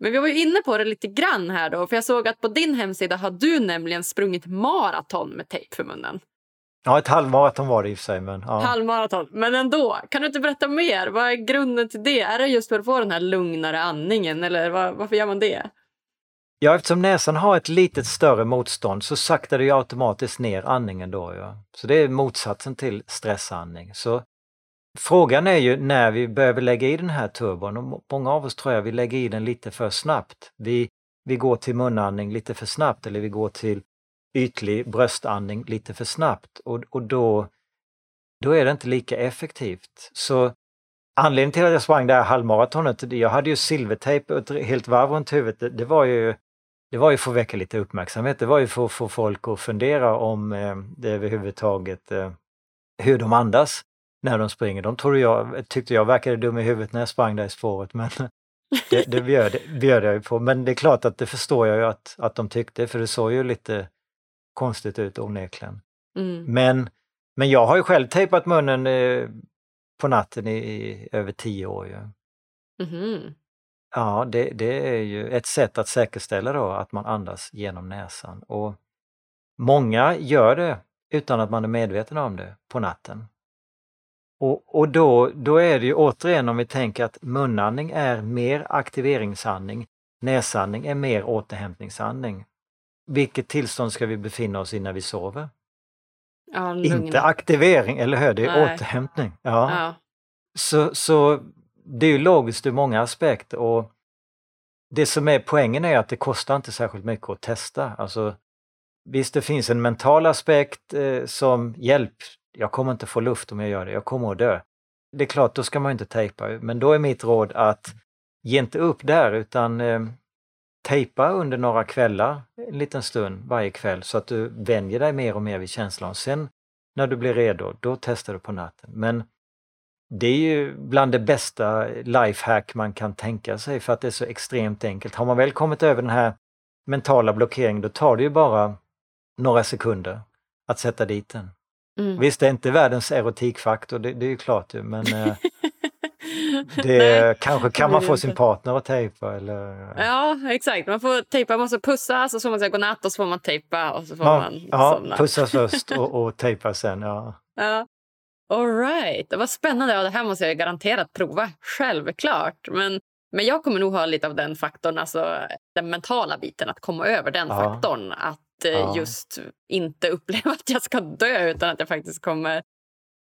[SPEAKER 1] Men vi var ju inne på det lite grann här då, för jag såg att på din hemsida har du nämligen sprungit maraton med tejp för munnen.
[SPEAKER 2] Ja, ett halvmaraton var det i och för sig. Men, ja.
[SPEAKER 1] Halvmaraton, men ändå. Kan du inte berätta mer? Vad är grunden till det? Är det just för att få den här lugnare andningen eller var, varför gör man det?
[SPEAKER 2] Ja, eftersom näsan har ett litet större motstånd så saktar det automatiskt ner andningen då. Ja. Så det är motsatsen till stressandning. Så Frågan är ju när vi behöver lägga i den här turbon och många av oss tror jag vi lägger i den lite för snabbt. Vi, vi går till munandning lite för snabbt eller vi går till ytlig bröstandning lite för snabbt och, och då, då är det inte lika effektivt. Så anledningen till att jag sprang det här halvmaratonet, jag hade ju silvertejp ett helt varv runt huvudet, det, det var ju det var ju för att väcka lite uppmärksamhet. Det var ju för att få folk att fundera om eh, det överhuvudtaget, eh, hur de andas när de springer. De trodde jag, tyckte jag verkade dum i huvudet när jag sprang där i spåret men det, det bjöd, bjöd jag ju på. Men det är klart att det förstår jag ju att, att de tyckte för det såg ju lite konstigt ut onekligen. Mm. Men, men jag har ju själv tejpat munnen eh, på natten i, i, över tio år. Ju. Mm. Ja, det, det är ju ett sätt att säkerställa då att man andas genom näsan. Och Många gör det utan att man är medveten om det på natten. Och, och då, då är det ju återigen om vi tänker att munandning är mer aktiveringsandning, näsandning är mer återhämtningsandning. Vilket tillstånd ska vi befinna oss i när vi sover? Ja, Inte aktivering, eller hur? Det är Nej. återhämtning. Ja. ja. Så, så det är ju logiskt ur många aspekter och det som är poängen är att det kostar inte särskilt mycket att testa. Alltså, visst, det finns en mental aspekt eh, som hjälp, jag kommer inte få luft om jag gör det, jag kommer att dö. Det är klart, då ska man inte tejpa, men då är mitt råd att ge inte upp där utan eh, tejpa under några kvällar, en liten stund varje kväll så att du vänjer dig mer och mer vid känslan. Sen när du blir redo, då testar du på natten. Men det är ju bland det bästa lifehack man kan tänka sig för att det är så extremt enkelt. Har man väl kommit över den här mentala blockeringen då tar det ju bara några sekunder att sätta dit den. Mm. Visst, det är inte världens erotikfaktor, det, det är ju klart ju, men eh, det, kanske kan man få sin partner att tejpa eller...
[SPEAKER 1] Ja, exakt. Man får tejpa, man måste pussas och så får man säga godnatt och så får man tejpa och så får
[SPEAKER 2] ja,
[SPEAKER 1] man
[SPEAKER 2] ja, somna. pussas först och, och tejpa sen, ja.
[SPEAKER 1] ja. All right. Vad spännande. Ja, det här måste jag garanterat prova. Självklart. Men, men jag kommer nog ha lite av den faktorn, alltså den mentala biten, att komma över den ja. faktorn. Att ja. just inte uppleva att jag ska dö utan att jag faktiskt kommer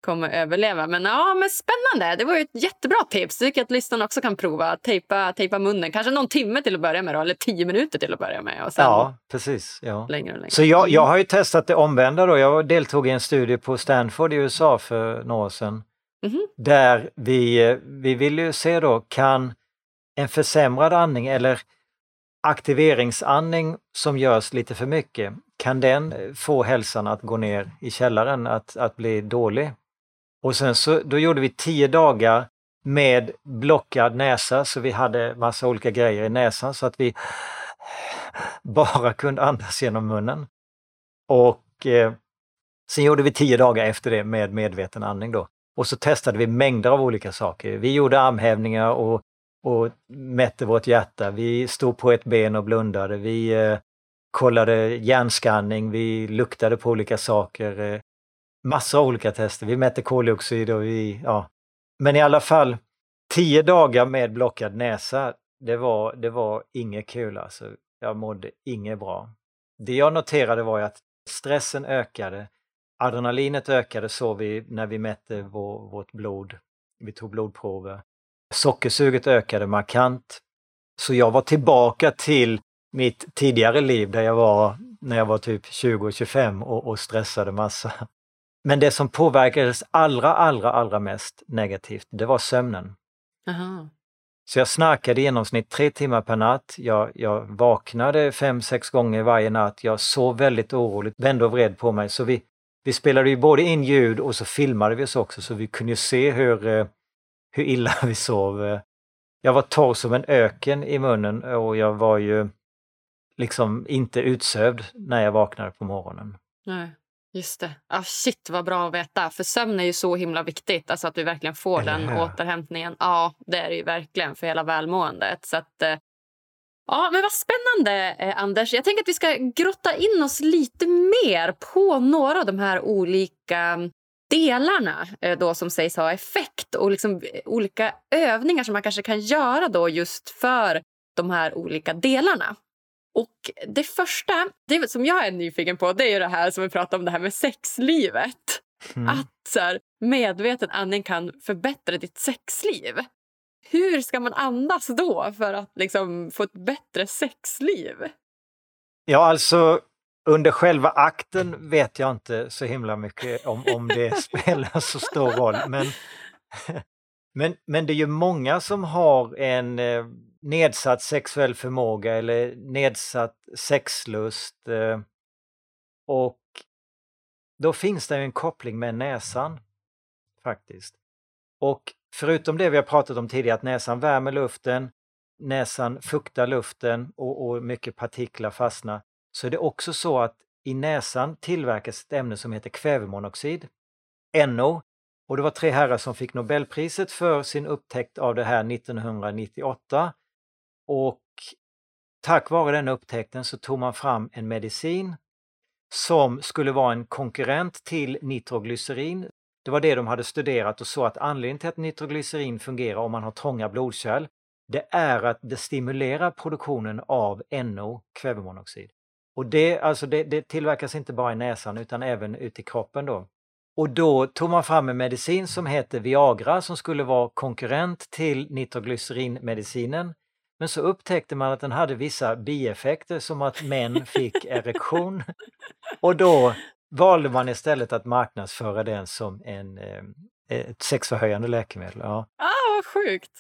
[SPEAKER 1] kommer överleva. Men ja, men spännande. Det var ju ett jättebra tips. Det tycker jag att lyssnarna också kan prova. Tejpa, tejpa munnen. Kanske någon timme till att börja med då, eller tio minuter till att börja med. Och sen
[SPEAKER 2] ja, precis. Ja. Längre och längre. Så jag, jag har ju testat det omvända då. Jag deltog i en studie på Stanford i USA för några år sedan. Mm -hmm. Där vi, vi vill ju se då, kan en försämrad andning eller aktiveringsandning som görs lite för mycket, kan den få hälsan att gå ner i källaren, att, att bli dålig? Och sen så, då gjorde vi tio dagar med blockad näsa så vi hade massa olika grejer i näsan så att vi bara kunde andas genom munnen. Och eh, sen gjorde vi tio dagar efter det med medveten andning då. Och så testade vi mängder av olika saker. Vi gjorde armhävningar och, och mätte vårt hjärta. Vi stod på ett ben och blundade. Vi eh, kollade hjärnskanning, vi luktade på olika saker. Eh, Massor av olika tester. Vi mätte koldioxid och vi, ja. Men i alla fall, tio dagar med blockad näsa, det var, det var inget kul alltså. Jag mådde inget bra. Det jag noterade var att stressen ökade, adrenalinet ökade såg vi när vi mätte vår, vårt blod. Vi tog blodprover. Sockersuget ökade markant. Så jag var tillbaka till mitt tidigare liv där jag var när jag var typ 20-25 och, och stressade massa. Men det som påverkades allra, allra, allra mest negativt, det var sömnen. Aha. Så jag snarkade i genomsnitt tre timmar per natt. Jag, jag vaknade fem, sex gånger varje natt. Jag sov väldigt oroligt, vände och vred på mig. Så vi, vi spelade ju både in ljud och så filmade vi oss också så vi kunde se hur, eh, hur illa vi sov. Jag var torr som en öken i munnen och jag var ju liksom inte utsövd när jag vaknade på morgonen.
[SPEAKER 1] Nej. Just det. Ah, shit, vad bra att veta. För sömn är ju så himla viktigt. Alltså att vi verkligen får Eller den återhämtningen. Ja, det är det ju verkligen för hela välmåendet. Så att, eh, ja, men vad spännande, eh, Anders. Jag tänker att vi ska grotta in oss lite mer på några av de här olika delarna eh, då som sägs ha effekt och liksom olika övningar som man kanske kan göra då just för de här olika delarna. Och det första det som jag är nyfiken på det är det här som vi pratade om, det här med sexlivet. mm. att så här, medveten andning kan förbättra ditt sexliv. Hur ska man andas då för att liksom, få ett bättre sexliv?
[SPEAKER 2] Ja, alltså under själva akten vet jag inte så himla mycket om, om det spelar så stor roll. Men, men, men det är ju många som har en eh, nedsatt sexuell förmåga eller nedsatt sexlust. Eh, och då finns det en koppling med näsan faktiskt. Och förutom det vi har pratat om tidigare, att näsan värmer luften, näsan fuktar luften och, och mycket partiklar fastnar, så är det också så att i näsan tillverkas ett ämne som heter kvävemonoxid, NO. Och det var tre herrar som fick Nobelpriset för sin upptäckt av det här 1998. Och tack vare den upptäckten så tog man fram en medicin som skulle vara en konkurrent till nitroglycerin. Det var det de hade studerat och så att anledningen till att nitroglycerin fungerar om man har trånga blodkärl, det är att det stimulerar produktionen av NO, kvävemonoxid. Och det, alltså det, det tillverkas inte bara i näsan utan även ute i kroppen då. Och då tog man fram en medicin som heter Viagra som skulle vara konkurrent till nitroglycerinmedicinen. Men så upptäckte man att den hade vissa bieffekter som att män fick erektion. Och då valde man istället att marknadsföra den som en, eh, ett sexförhöjande läkemedel. Ja.
[SPEAKER 1] Ah, vad sjukt!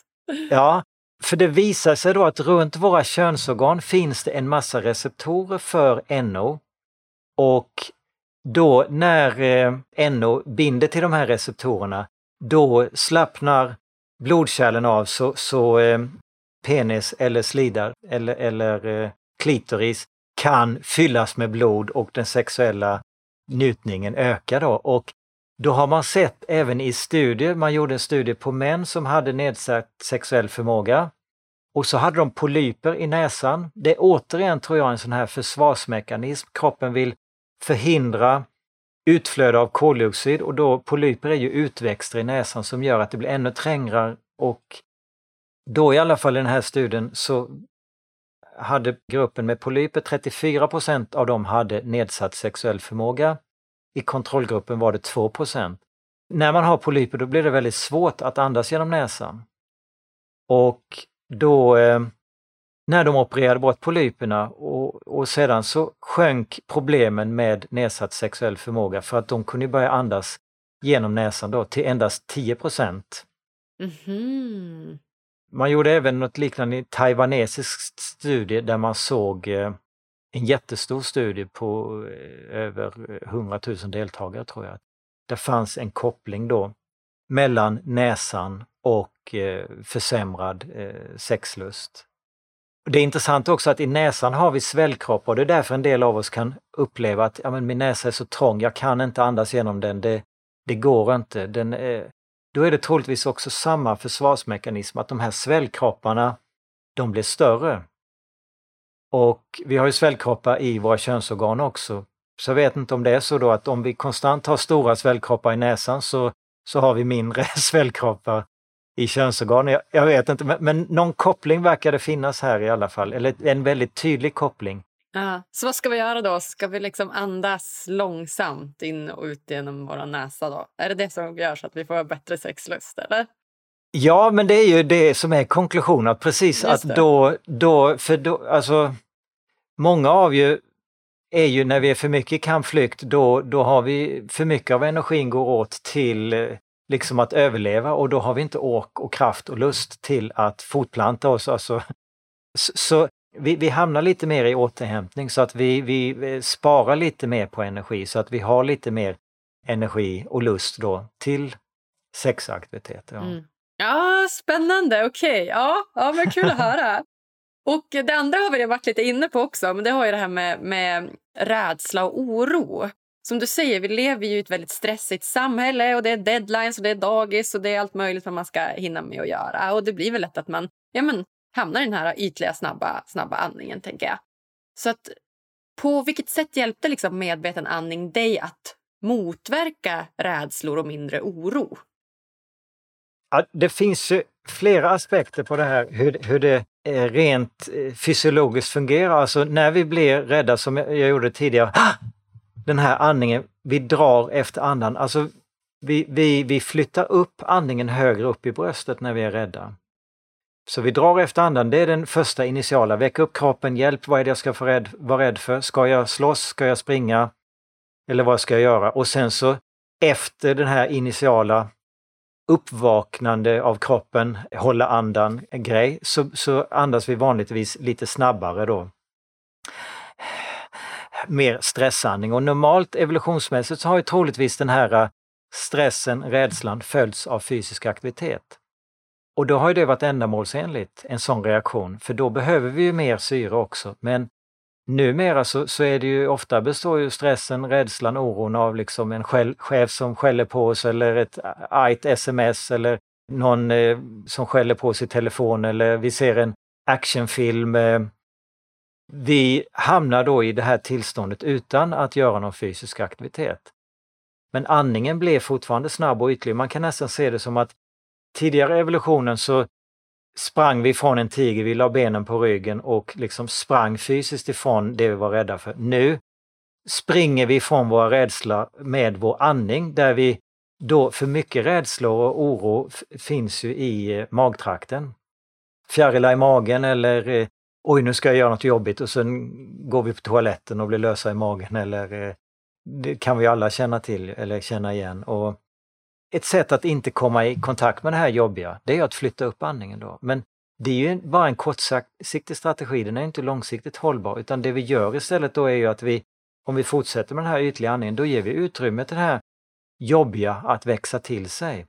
[SPEAKER 2] Ja, för det visar sig då att runt våra könsorgan finns det en massa receptorer för NO. Och då när eh, NO binder till de här receptorerna, då slappnar blodkärlen av så, så eh, penis eller slidar eller, eller eh, klitoris kan fyllas med blod och den sexuella njutningen ökar då. Och då har man sett även i studier, man gjorde en studie på män som hade nedsatt sexuell förmåga och så hade de polyper i näsan. Det är återigen, tror jag, en sån här försvarsmekanism. Kroppen vill förhindra utflöde av koldioxid och då polyper är ju utväxter i näsan som gör att det blir ännu trängre och då i alla fall i den här studien så hade gruppen med polyper 34% av dem hade nedsatt sexuell förmåga. I kontrollgruppen var det 2% När man har polyper då blir det väldigt svårt att andas genom näsan. Och då eh, när de opererade bort polyperna och, och sedan så sjönk problemen med nedsatt sexuell förmåga för att de kunde börja andas genom näsan då till endast 10 procent. Mm -hmm. Man gjorde även något liknande i taiwanesisk studie där man såg eh, en jättestor studie på eh, över eh, 100 000 deltagare tror jag. Det fanns en koppling då mellan näsan och eh, försämrad sexlust. Det är intressant också att i näsan har vi svällkroppar och det är därför en del av oss kan uppleva att ja, men min näsa är så trång, jag kan inte andas genom den, det, det går inte. Den är, då är det troligtvis också samma försvarsmekanism, att de här svällkropparna, de blir större. Och vi har ju svällkroppar i våra könsorgan också. Så jag vet inte om det är så då att om vi konstant har stora svällkroppar i näsan så, så har vi mindre svällkroppar i könsorgan. Jag, jag vet inte, men, men, någon koppling verkar det finnas här i alla fall, eller en väldigt tydlig koppling.
[SPEAKER 1] Ja, så vad ska vi göra då? Ska vi liksom andas långsamt in och ut genom vår näsa då? Är det det som gör så att vi får bättre sexlust eller?
[SPEAKER 2] Ja, men det är ju det som är konklusionen, precis att då, då, för då, alltså många av ju är ju när vi är för mycket i kampflykt, då, då har vi för mycket av energin går åt till eh, liksom att överleva och då har vi inte ork och kraft och lust till att fortplanta oss. Alltså, så vi, vi hamnar lite mer i återhämtning så att vi, vi sparar lite mer på energi så att vi har lite mer energi och lust då till sexaktiviteter.
[SPEAKER 1] Ja, mm. Ja spännande, okej. Okay. Ja, ja, men kul att höra. Och det andra har vi varit lite inne på också, men det har ju det här med, med rädsla och oro. Som du säger, vi lever ju i ett väldigt stressigt samhälle och det är deadlines och det är dagis och det är allt möjligt vad man ska hinna med att göra. Och det blir väl lätt att man ja, men, hamnar i den här ytliga, snabba, snabba andningen, tänker jag. Så att på vilket sätt hjälpte liksom medveten andning dig att motverka rädslor och mindre oro?
[SPEAKER 2] Ja, det finns ju flera aspekter på det här, hur, hur det eh, rent eh, fysiologiskt fungerar. Alltså när vi blir rädda, som jag gjorde tidigare, ah! den här andningen vi drar efter andan, alltså vi, vi, vi flyttar upp andningen högre upp i bröstet när vi är rädda. Så vi drar efter andan, det är den första initiala, Väck upp kroppen, hjälp, vad är det jag ska rädd, vara rädd för? Ska jag slåss? Ska jag springa? Eller vad ska jag göra? Och sen så efter den här initiala uppvaknande av kroppen, hålla andan grej, så, så andas vi vanligtvis lite snabbare då. Mer stressandning och normalt evolutionsmässigt så har ju troligtvis den här äh, stressen, rädslan följts av fysisk aktivitet. Och då har det varit ändamålsenligt, en sån reaktion, för då behöver vi ju mer syre också. Men numera så, så är det ju ofta består ju stressen, rädslan, oron av liksom en chef som skäller på oss eller ett argt sms eller någon eh, som skäller på oss i telefon eller vi ser en actionfilm. Eh, vi hamnar då i det här tillståndet utan att göra någon fysisk aktivitet. Men andningen blev fortfarande snabb och ytlig. Man kan nästan se det som att tidigare evolutionen så sprang vi ifrån en tiger, vi la benen på ryggen och liksom sprang fysiskt ifrån det vi var rädda för. Nu springer vi ifrån våra rädslor med vår andning där vi då, för mycket rädslor och oro finns ju i eh, magtrakten. Fjärilar i magen eller eh, oj nu ska jag göra något jobbigt och sen går vi på toaletten och blir lösa i magen eller eh, det kan vi alla känna till eller känna igen. Och ett sätt att inte komma i kontakt med det här jobbiga, det är att flytta upp andningen då. Men det är ju bara en kortsiktig strategi, den är inte långsiktigt hållbar, utan det vi gör istället då är ju att vi, om vi fortsätter med den här ytliga andningen, då ger vi utrymme till det här jobbiga att växa till sig.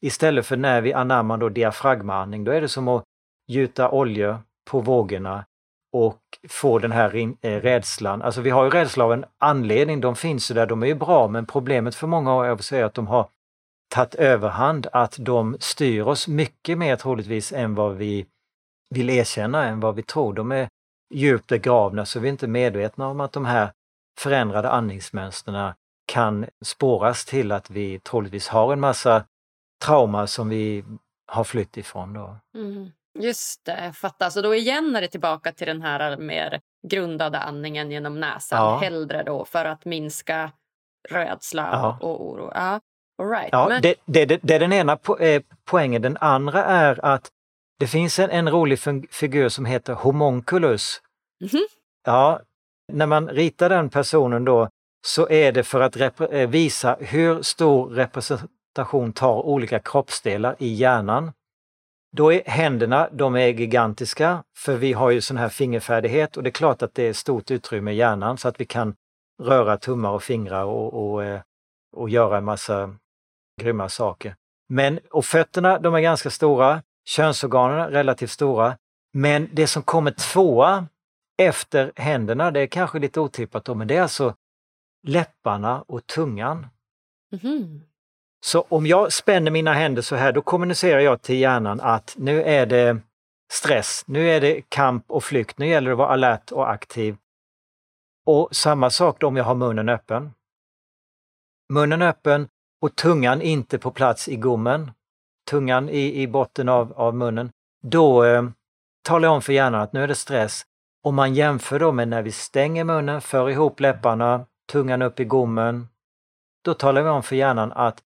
[SPEAKER 2] Istället för när vi anammar då diafragmaandning, då är det som att gjuta olja på vågorna och få den här eh, rädslan. Alltså vi har ju rädsla av en anledning, de finns ju där, de är ju bra, men problemet för många av oss är att de har tagit överhand, att de styr oss mycket mer troligtvis än vad vi vill erkänna, än vad vi tror. De är djupt begravna så vi är inte medvetna om att de här förändrade andningsmönstren kan spåras till att vi troligtvis har en massa trauma som vi har flytt ifrån. Då.
[SPEAKER 3] Mm. Just det, jag fattar. Så då igen är det tillbaka till den här mer grundade andningen genom näsan. Ja. Hellre då för att minska rädsla ja. och oro. Ja. All right.
[SPEAKER 2] ja, Men... det, det, det, det, är den ena po eh, poängen. Den andra är att det finns en, en rolig figur som heter homonculus. Mm -hmm. Ja, när man ritar den personen då så är det för att eh, visa hur stor representation tar olika kroppsdelar i hjärnan. Då är händerna, de är gigantiska, för vi har ju sån här fingerfärdighet och det är klart att det är stort utrymme i hjärnan så att vi kan röra tummar och fingrar och, och, eh, och göra en massa grymma saker. Men, och fötterna, de är ganska stora, könsorganen relativt stora. Men det som kommer tvåa efter händerna, det är kanske lite otippat då, men det är alltså läpparna och tungan. Mm. Så om jag spänner mina händer så här, då kommunicerar jag till hjärnan att nu är det stress, nu är det kamp och flykt, nu gäller det att vara alert och aktiv. Och samma sak då om jag har munnen öppen. Munnen öppen och tungan inte på plats i gommen, tungan i, i botten av, av munnen. Då eh, talar jag om för hjärnan att nu är det stress. Om man jämför då med när vi stänger munnen, för ihop läpparna, tungan upp i gommen, då talar vi om för hjärnan att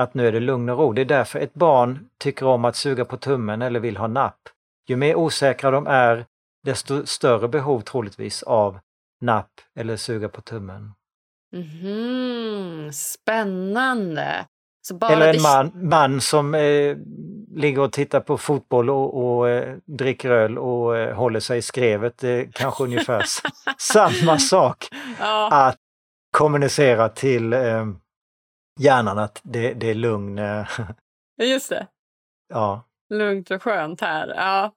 [SPEAKER 2] att nu är det lugn och ro. Det är därför ett barn tycker om att suga på tummen eller vill ha napp. Ju mer osäkra de är, desto större behov troligtvis av napp eller suga på tummen.
[SPEAKER 3] Mm, spännande!
[SPEAKER 2] eller en det... man, man som eh, ligger och tittar på fotboll och, och eh, dricker öl och eh, håller sig i skrevet. Det är kanske ungefär samma sak. Ja. Att kommunicera till eh, hjärnan att det, det är lugn. Eh,
[SPEAKER 3] Just det.
[SPEAKER 2] Ja.
[SPEAKER 3] Lugnt och skönt här. Ja.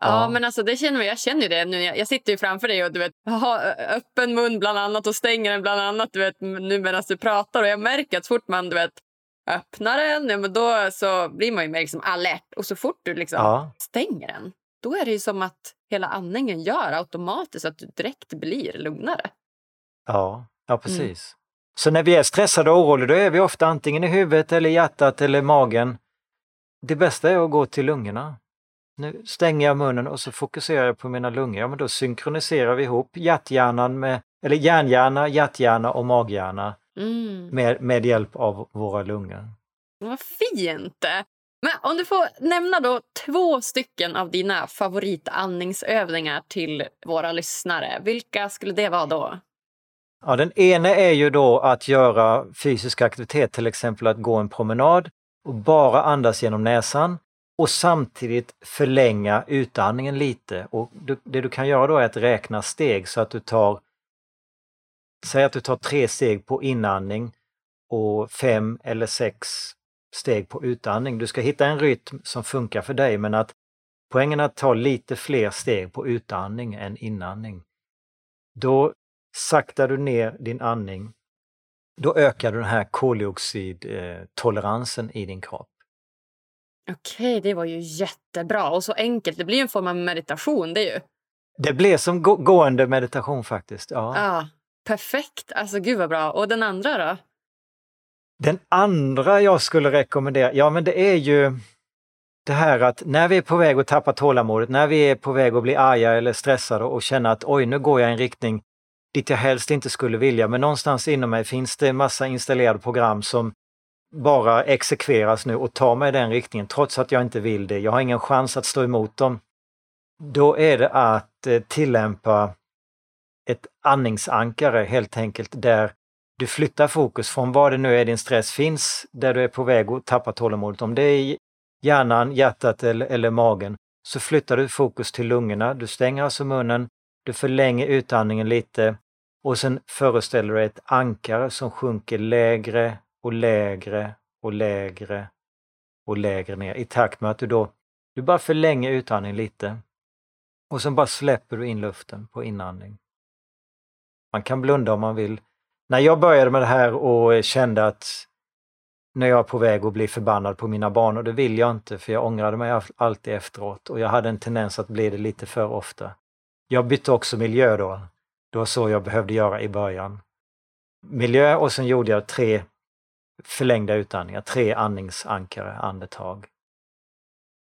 [SPEAKER 3] Ja, men alltså det känner jag, jag känner ju det nu. Jag, sitter ju framför dig och du vet, har öppen mun bland annat och stänger den bland annat du vet, nu medan du pratar. Och jag märker att så fort man du vet, öppnar den, ja, men då så blir man ju mer liksom alert. Och så fort du liksom ja. stänger den, då är det ju som att hela andningen gör automatiskt att du direkt blir lugnare.
[SPEAKER 2] Ja, ja mm. precis. Mm. Så när vi är stressade och oroliga, då är vi ofta antingen i huvudet eller hjärtat eller magen. Det bästa är att gå till lungorna. Nu stänger jag munnen och så fokuserar jag på mina lungor. Ja, men då synkroniserar vi ihop hjärthjärnan med, eller hjärnhjärna, hjärthjärna och maghjärna. mm. med, med hjälp av våra lungor.
[SPEAKER 1] Vad fint! Men om du får nämna då två stycken av dina favoritandningsövningar till våra lyssnare. Vilka skulle det vara då?
[SPEAKER 2] Ja, den ena är ju då att göra fysisk aktivitet, till exempel att gå en promenad och bara andas genom näsan och samtidigt förlänga utandningen lite. Och det du kan göra då är att räkna steg så att du tar Säg att du tar tre steg på inandning och fem eller sex steg på utandning. Du ska hitta en rytm som funkar för dig men att poängen är att ta lite fler steg på utandning än inandning. Då saktar du ner din andning. Då ökar du den här koldioxidtoleransen i din kropp.
[SPEAKER 1] Okej, det var ju jättebra och så enkelt. Det blir en form av meditation det ju.
[SPEAKER 2] Det blev som gående meditation faktiskt. Ja.
[SPEAKER 1] ja. Perfekt! Alltså gud vad bra. Och den andra då?
[SPEAKER 2] Den andra jag skulle rekommendera, ja men det är ju det här att när vi är på väg att tappa tålamodet, när vi är på väg att bli arga eller stressade och känna att oj, nu går jag i en riktning dit jag helst inte skulle vilja, men någonstans inom mig finns det en massa installerade program som bara exekveras nu och tar mig i den riktningen trots att jag inte vill det. Jag har ingen chans att stå emot dem. Då är det att eh, tillämpa ett andningsankare helt enkelt där du flyttar fokus från var det nu är din stress finns, där du är på väg att tappa tålamodet. Om det är hjärnan, hjärtat eller, eller magen, så flyttar du fokus till lungorna. Du stänger alltså munnen, du förlänger utandningen lite och sen föreställer du ett ankare som sjunker lägre och lägre och lägre och lägre ner i takt med att du då du bara förlänger utandningen lite. Och sen bara släpper du in luften på inandning. Man kan blunda om man vill. När jag började med det här och kände att när jag är på väg att bli förbannad på mina barn och det vill jag inte för jag ångrade mig alltid efteråt och jag hade en tendens att bli det lite för ofta. Jag bytte också miljö då. Det var så jag behövde göra i början. Miljö och sen gjorde jag tre förlängda utandningar, tre andningsankare, andetag.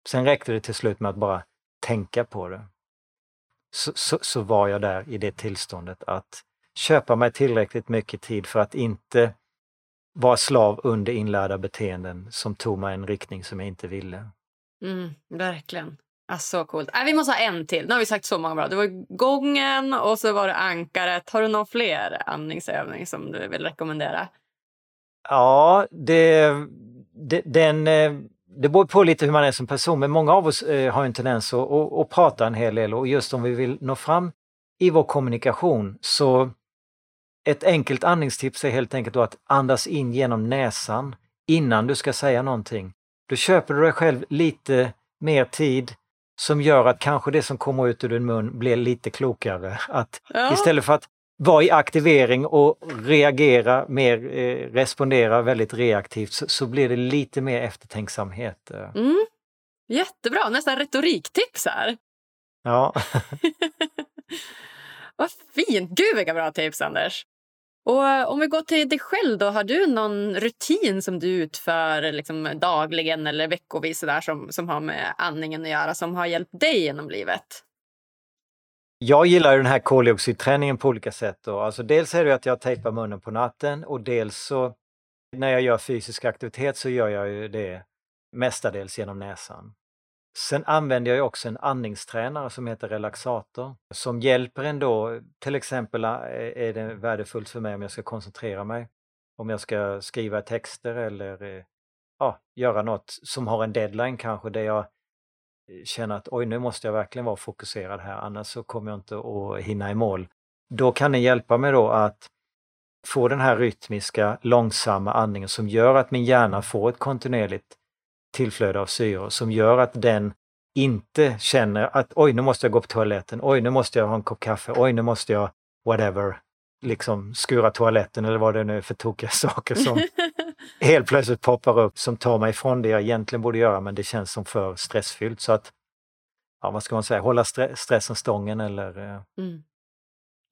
[SPEAKER 2] Sen räckte det till slut med att bara tänka på det. Så, så, så var jag där i det tillståndet att köpa mig tillräckligt mycket tid för att inte vara slav under inlärda beteenden som tog mig en riktning som jag inte ville.
[SPEAKER 1] Mm, verkligen. Ah, så coolt. Äh, vi måste ha en till. Nu har vi sagt så många bra. Det var gången och så var det ankaret. Har du någon fler andningsövning som du vill rekommendera?
[SPEAKER 2] Ja, det, det, den, eh, det beror på lite hur man är som person, men många av oss eh, har en tendens att, att, att prata en hel del och just om vi vill nå fram i vår kommunikation så ett enkelt andningstips är helt enkelt att andas in genom näsan innan du ska säga någonting. Då köper du dig själv lite mer tid som gör att kanske det som kommer ut ur din mun blir lite klokare. Att ja. Istället för att vara i aktivering och reagera mer, eh, respondera väldigt reaktivt så, så, blir det lite mer eftertänksamhet. Eh.
[SPEAKER 1] Mm. Jättebra, nästan retoriktips här.
[SPEAKER 2] Ja.
[SPEAKER 1] Vad fint! Gud vilka bra tips Anders! Och eh, om vi går till dig själv då, har du någon rutin som du utför liksom, dagligen eller veckovis där, som, som har med andningen att göra som har hjälpt dig genom livet?
[SPEAKER 2] Jag gillar den här koldioxidträningen på olika sätt. Då. Alltså dels är det att jag tejpar munnen på natten och dels så när jag gör fysisk aktivitet så gör jag ju det mestadels genom näsan. Sen använder jag också en andningstränare som heter Relaxator som hjälper en då. Till exempel eh, är det värdefullt för mig om jag ska koncentrera mig, om jag ska skriva texter eller eh, ja, göra något som har en deadline kanske där jag känner att oj, nu måste jag verkligen vara fokuserad här, annars så kommer jag inte att hinna i mål. Då kan den hjälpa mig då att få den här rytmiska, långsamma andningen som gör att min hjärna får ett kontinuerligt tillflöde av syre som gör att den inte känner att oj, nu måste jag gå på toaletten, oj, nu måste jag ha en kopp kaffe, oj, nu måste jag whatever, liksom skura toaletten eller vad det nu är för tokiga saker som helt plötsligt poppar upp som tar mig ifrån det jag egentligen borde göra men det känns som för stressfyllt. Så att, ja vad ska man säga, hålla stressen stången eller... Eh, mm.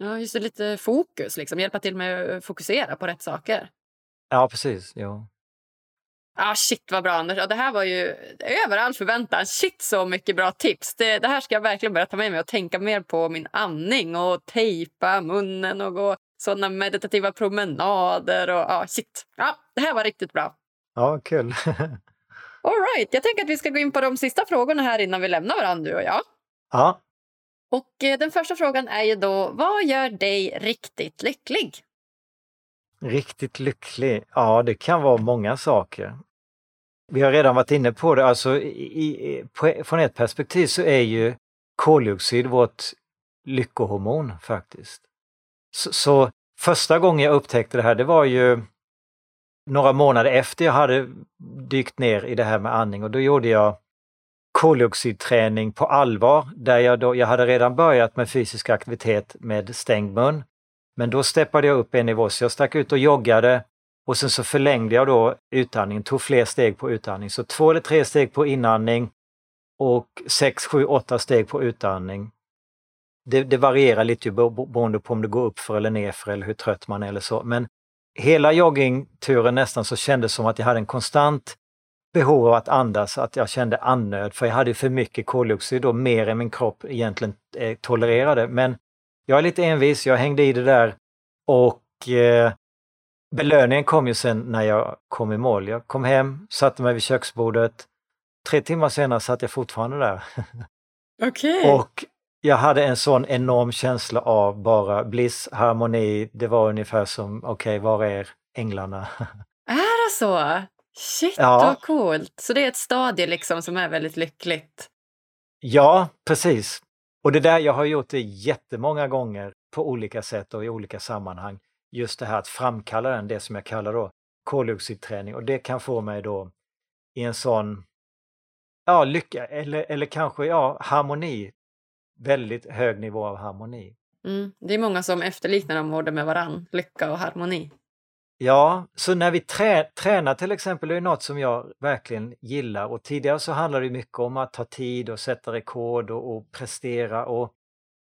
[SPEAKER 1] Ja, just det, lite fokus, liksom. hjälpa till med att fokusera på rätt saker.
[SPEAKER 2] Ja, precis. Ja.
[SPEAKER 1] Ah, shit vad bra Anders. Ja, det här var ju över all förväntan. Shit så mycket bra tips. Det, det, här ska jag verkligen börja ta med mig och tänka mer på min andning och tejpa munnen och gå
[SPEAKER 3] sådana meditativa promenader och ja, shit. Ja, det här var riktigt bra.
[SPEAKER 2] Ja, kul.
[SPEAKER 3] All right. Jag tänker att vi ska gå in på de sista frågorna här innan vi lämnar varandra, du och jag.
[SPEAKER 2] Ja.
[SPEAKER 3] Och eh, den första frågan är ju då, vad gör dig riktigt lycklig?
[SPEAKER 2] Riktigt lycklig? Ja, det kan vara många saker. Vi har redan varit inne på det, alltså i, i, på, från ett perspektiv så är ju koldioxid vårt lyckohormon faktiskt. Så, så, första gången jag upptäckte det här, det var ju några månader efter jag hade dykt ner i det här med andning och då gjorde jag koldioxidträning på allvar där jag då, jag hade redan börjat med fysisk aktivitet med stängd mun. Men då steppade jag upp en nivå så jag stack ut och joggade och sen så förlängde jag då utandningen, tog fler steg på utandning. Så två eller tre steg på inandning och sex, sju, åtta steg på utandning. Det, det varierar lite beroende på om det går upp för eller ner för eller hur trött man är eller så. Men hela joggingturen nästan så kändes som att jag hade en konstant behov av att andas, att jag kände andnöd för jag hade för mycket koldioxid då, mer än min kropp egentligen eh, tolererade. Men jag är lite envis, jag hängde i det där och eh, belöningen kom ju sen när jag kom i mål. Jag kom hem, satte mig vid köksbordet. Tre timmar senare satt jag fortfarande där.
[SPEAKER 3] Okej. Okay.
[SPEAKER 2] Och jag hade en sån enorm känsla av bara bliss, harmoni. Det var ungefär som, okej, okay, var är änglarna?
[SPEAKER 3] Är det så? Shit, ja. vad coolt! Så det är ett stadie liksom som är väldigt lyckligt?
[SPEAKER 2] Ja, precis. Och det där, jag har gjort det jättemånga gånger på olika sätt och i olika sammanhang. Just det här att framkalla den, det som jag kallar då koldioxidträning och det kan få mig då i en sån ja, lycka eller, eller kanske ja, harmoni. Väldigt hög nivå av harmoni.
[SPEAKER 3] Mm. Det är många som efterliknar de orden med varann, lycka och harmoni.
[SPEAKER 2] Ja, så när vi trä, tränar till exempel, det är något som jag verkligen gillar och tidigare så handlade det mycket om att ta tid och sätta rekord och, och prestera och,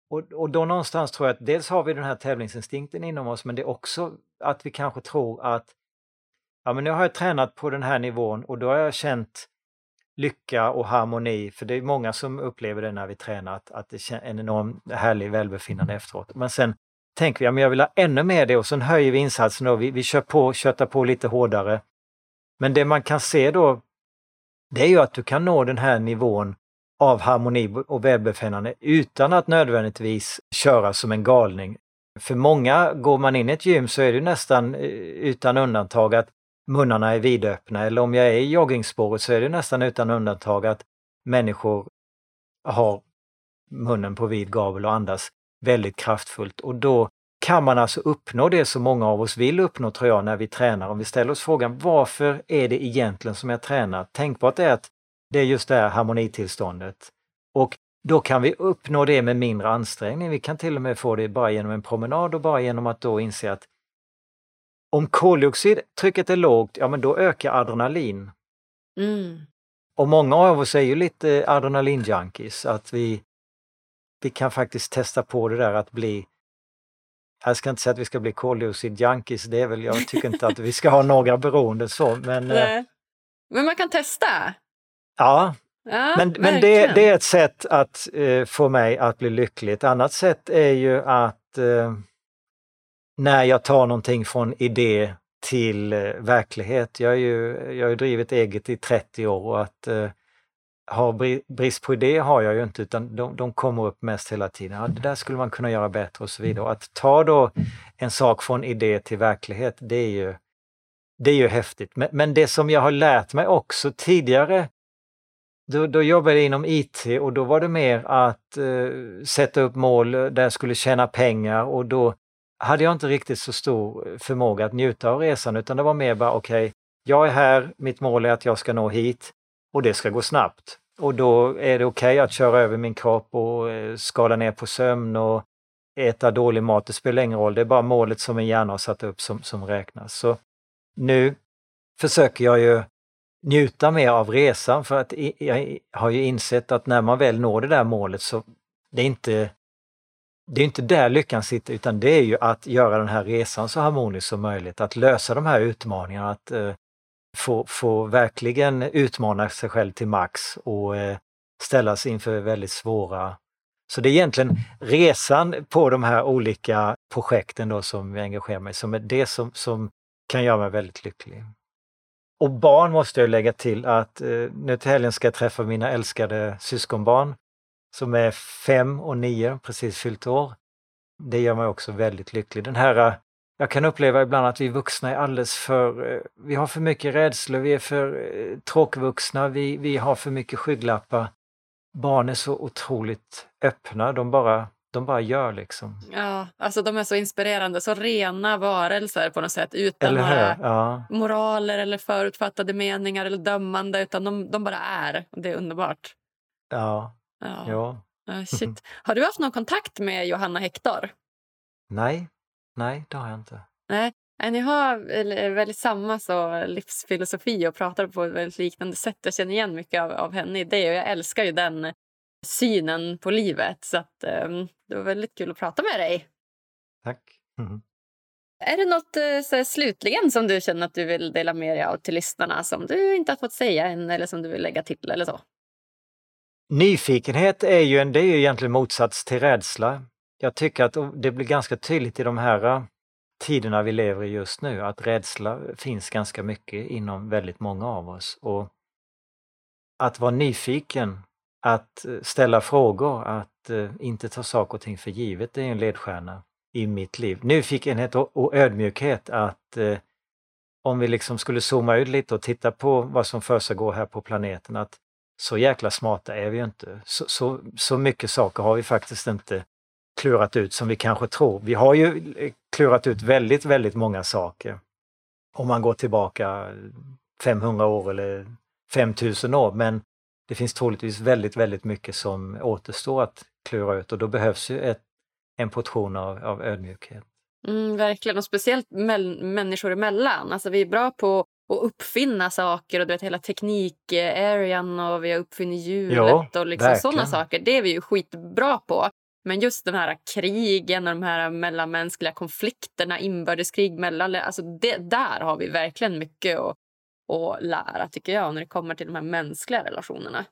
[SPEAKER 2] och, och då någonstans tror jag att dels har vi den här tävlingsinstinkten inom oss men det är också att vi kanske tror att ja men nu har jag tränat på den här nivån och då har jag känt lycka och harmoni, för det är många som upplever det när vi tränar, att, att det är en enorm härlig välbefinnande efteråt. Men sen tänker vi, ja, men jag vill ha ännu mer det och sen höjer vi insatsen och vi, vi kör på, köttar på lite hårdare. Men det man kan se då, det är ju att du kan nå den här nivån av harmoni och välbefinnande utan att nödvändigtvis köra som en galning. För många, går man in i ett gym så är det nästan eh, utan undantag att munnarna är vidöppna eller om jag är i joggingspåret så är det nästan utan undantag att människor har munnen på vid gavel och andas väldigt kraftfullt och då kan man alltså uppnå det som många av oss vill uppnå tror jag när vi tränar. Om vi ställer oss frågan varför är det egentligen som jag tränar? Tänkbart är att det är just det här harmonitillståndet. Och då kan vi uppnå det med mindre ansträngning. Vi kan till och med få det bara genom en promenad och bara genom att då inse att om koldioxidtrycket är lågt, ja men då ökar adrenalin.
[SPEAKER 3] Mm.
[SPEAKER 2] Och många av oss är ju lite adrenalinjunkies, att vi vi kan faktiskt testa på det där att bli jag ska inte säga att vi ska bli koldioxid-junkies, det är väl, jag tycker inte att vi ska ha några beroenden så, men...
[SPEAKER 3] Eh, men man kan testa?
[SPEAKER 2] Ja, ja men, men det, det, är ett sätt att eh, få mig att bli lycklig. Ett annat sätt är ju att eh, när jag tar någonting från idé till eh, verklighet. Jag, är ju, jag har ju drivit eget i 30 år och att eh, ha brist på idé har jag ju inte utan de, de kommer upp mest hela tiden. Ja, det där skulle man kunna göra bättre och så vidare. Och att ta då en sak från idé till verklighet, det är ju, det är ju häftigt. Men, men det som jag har lärt mig också tidigare, då, då jobbade jag inom IT och då var det mer att eh, sätta upp mål där jag skulle tjäna pengar och då hade jag inte riktigt så stor förmåga att njuta av resan utan det var mer bara okej, okay, jag är här, mitt mål är att jag ska nå hit och det ska gå snabbt. Och då är det okej okay att köra över min kropp och eh, skala ner på sömn och äta dålig mat, det spelar ingen roll. Det är bara målet som en hjärna har satt upp som, som räknas. Så nu försöker jag ju njuta mer av resan för att jag har ju insett att när man väl når det där målet så det är inte det är inte där lyckan sitter utan det är ju att göra den här resan så harmonisk som möjligt, att lösa de här utmaningarna, att eh, få, få verkligen utmana sig själv till max och eh, ställas inför väldigt svåra, Så det är egentligen resan på de här olika projekten då som jag engagerar mig som är det som, som kan göra mig väldigt lycklig. Och barn måste jag lägga till att eh, nu till helgen ska jag träffa mina älskade syskonbarn som är fem och nio, precis fyllt år. Det gör mig också väldigt lycklig. Den här, eh, jag kan uppleva ibland att vi vuxna är alldeles för, eh, vi har för mycket rädslor, vi är för eh, tråkvuxna, vi, vi har för mycket skygglappar. Barn är så otroligt öppna, de bara de bara gör liksom.
[SPEAKER 1] Ja, alltså de är så inspirerande, så rena varelser på något sätt utan några ja. moraler eller förutfattade meningar eller dömande utan de, de bara är. Det är underbart.
[SPEAKER 2] Ja. Ja. ja.
[SPEAKER 1] Uh, shit. Har du haft någon kontakt med Johanna Hector?
[SPEAKER 2] Nej, nej det har jag inte.
[SPEAKER 1] Nej, ni har väldigt samma så livsfilosofi och pratar på ett väldigt liknande sätt. Jag känner igen mycket av, av henne i det och jag älskar ju den synen på livet. Så att, um, det var väldigt kul att prata med dig.
[SPEAKER 2] Tack. Mm.
[SPEAKER 1] Är det något eh, så här, slutligen som du känner att du vill dela med dig av till lyssnarna som du inte har fått säga än eller som du vill lägga till eller så?
[SPEAKER 2] Nyfikenhet är ju, en, det är ju egentligen motsats till rädsla. Jag tycker att det blir ganska tydligt i de här äh, tiderna vi lever i just nu att rädsla finns ganska mycket inom väldigt många av oss. Och att vara nyfiken att äh, ställa frågor, att äh, inte ta saker och ting för givet, det är en ledstjärna i mitt liv. Nyfikenhet och ödmjukhet att om vi liksom skulle zooma ut lite och titta på vad som försiggår här på planeten, att så jäkla smarta är vi ju inte. Så, så, så mycket saker har vi faktiskt inte klurat ut som vi kanske tror. Vi har ju eh, klurat ut väldigt, väldigt många saker. Om man går tillbaka 500 år eller 5000 år, men det finns troligtvis väldigt, väldigt mycket som återstår att klura ut och då behövs ju ett, en portion av, av ödmjukhet.
[SPEAKER 1] Mm, verkligen, och speciellt människor emellan. Alltså, vi är bra på att uppfinna saker och du vet, hela teknik-arean och vi har uppfunnit hjulet och liksom sådana saker. Det är vi ju skitbra på. Men just de här krigen och de här mellanmänskliga konflikterna, inbördeskrig mellan... Alltså det, där har vi verkligen mycket att, att lära tycker jag när det kommer till de här mänskliga relationerna.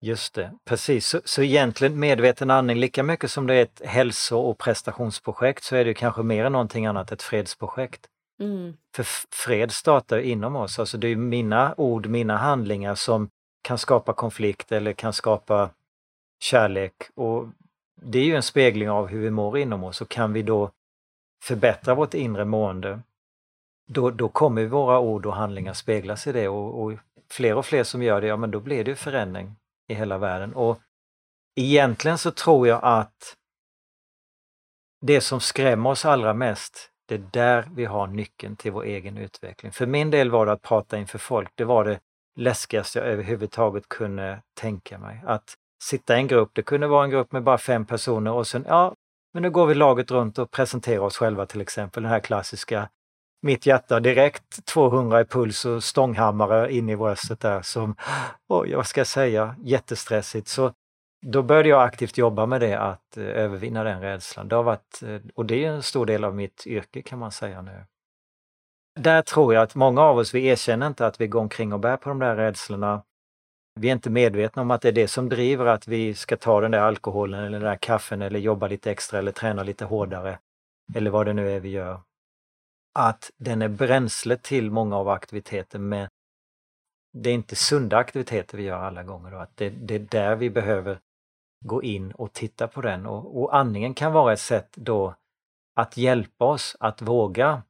[SPEAKER 2] Just det, precis. Så, så egentligen medveten andning, lika mycket som det är ett hälso och prestationsprojekt så är det kanske mer än någonting annat ett fredsprojekt. Mm. För fred startar inom oss, alltså det är mina ord, mina handlingar som kan skapa konflikt eller kan skapa kärlek och det är ju en spegling av hur vi mår inom oss och kan vi då förbättra vårt inre mående då, då kommer våra ord och handlingar speglas i det och, och fler och fler som gör det, ja men då blir det förändring i hela världen. Och egentligen så tror jag att det som skrämmer oss allra mest, det är där vi har nyckeln till vår egen utveckling. För min del var det att prata inför folk, det var det läskigaste jag överhuvudtaget kunde tänka mig. Att sitta i en grupp, det kunde vara en grupp med bara fem personer och sen, ja, men nu går vi laget runt och presenterar oss själva till exempel, den här klassiska mitt hjärta direkt 200 i puls och stånghammare in i bröstet där som, oj vad ska jag säga, jättestressigt. Så då började jag aktivt jobba med det, att eh, övervinna den rädslan. Det har varit, eh, och det är en stor del av mitt yrke kan man säga nu. Där tror jag att många av oss, vi erkänner inte att vi går omkring och bär på de där rädslorna. Vi är inte medvetna om att det är det som driver att vi ska ta den där alkoholen eller den där kaffen eller jobba lite extra eller träna lite hårdare. Eller vad det nu är vi gör att den är bränsle till många av aktiviteterna men det är inte sunda aktiviteter vi gör alla gånger. Då. Att det, det är där vi behöver gå in och titta på den och, och andningen kan vara ett sätt då att hjälpa oss att våga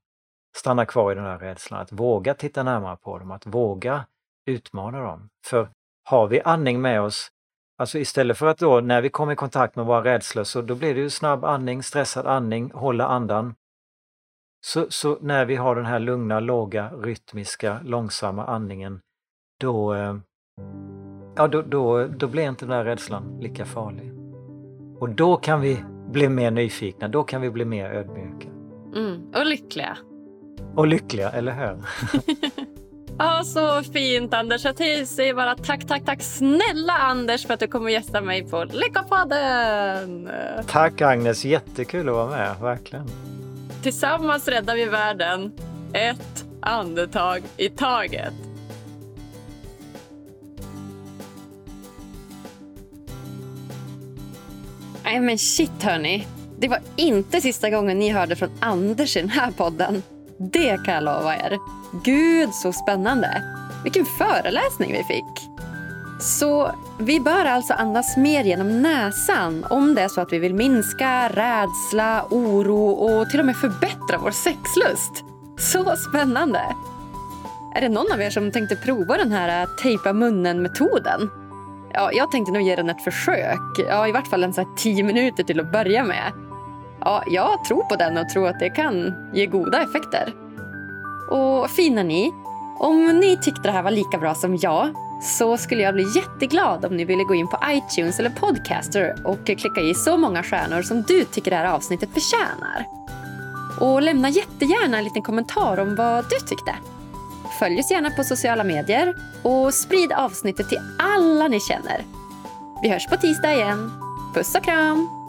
[SPEAKER 2] stanna kvar i den här rädslan, att våga titta närmare på dem, att våga utmana dem. För har vi andning med oss, alltså istället för att då när vi kommer i kontakt med våra rädslor så då blir det ju snabb andning, stressad andning, hålla andan. Så, så, när vi har den här lugna, låga, rytmiska, långsamma andningen, då, eh, ja, då, då, då blir inte den här rädslan lika farlig. Och då kan vi bli mer nyfikna, då kan vi bli mer ödmjuka.
[SPEAKER 1] Mm, och lyckliga.
[SPEAKER 2] Och lyckliga, eller hur?
[SPEAKER 1] Ja, så fint Anders. Jag säger bara tack, tack, tack snälla Anders för att du kommer gästa mig på Lyckopodden.
[SPEAKER 2] Tack Agnes, jättekul att vara med, verkligen.
[SPEAKER 1] Tillsammans räddar vi världen, ett andetag i taget. Nej men shit hörni. Det var inte sista gången ni hörde från Anders i den här podden. Det kan jag lova er. Gud så spännande. Vilken föreläsning vi fick. Så vi bör alltså andas mer genom näsan om det är så att vi vill minska rädsla, oro och till och med förbättra vår sexlust. Så spännande! Är det någon av er som tänkte prova den här äh, tejpa munnen-metoden? Ja, jag tänkte nog ge den ett försök. Ja, I vart fall en så här tio minuter till att börja med. Ja, jag tror på den och tror att det kan ge goda effekter. Och fina ni, om ni tyckte det här var lika bra som jag så skulle jag bli jätteglad om ni ville gå in på iTunes eller Podcaster och klicka i så många stjärnor som du tycker det här avsnittet förtjänar. Och lämna jättegärna en liten kommentar om vad du tyckte. Följ oss gärna på sociala medier och sprid avsnittet till alla ni känner. Vi hörs på tisdag igen. Puss och kram!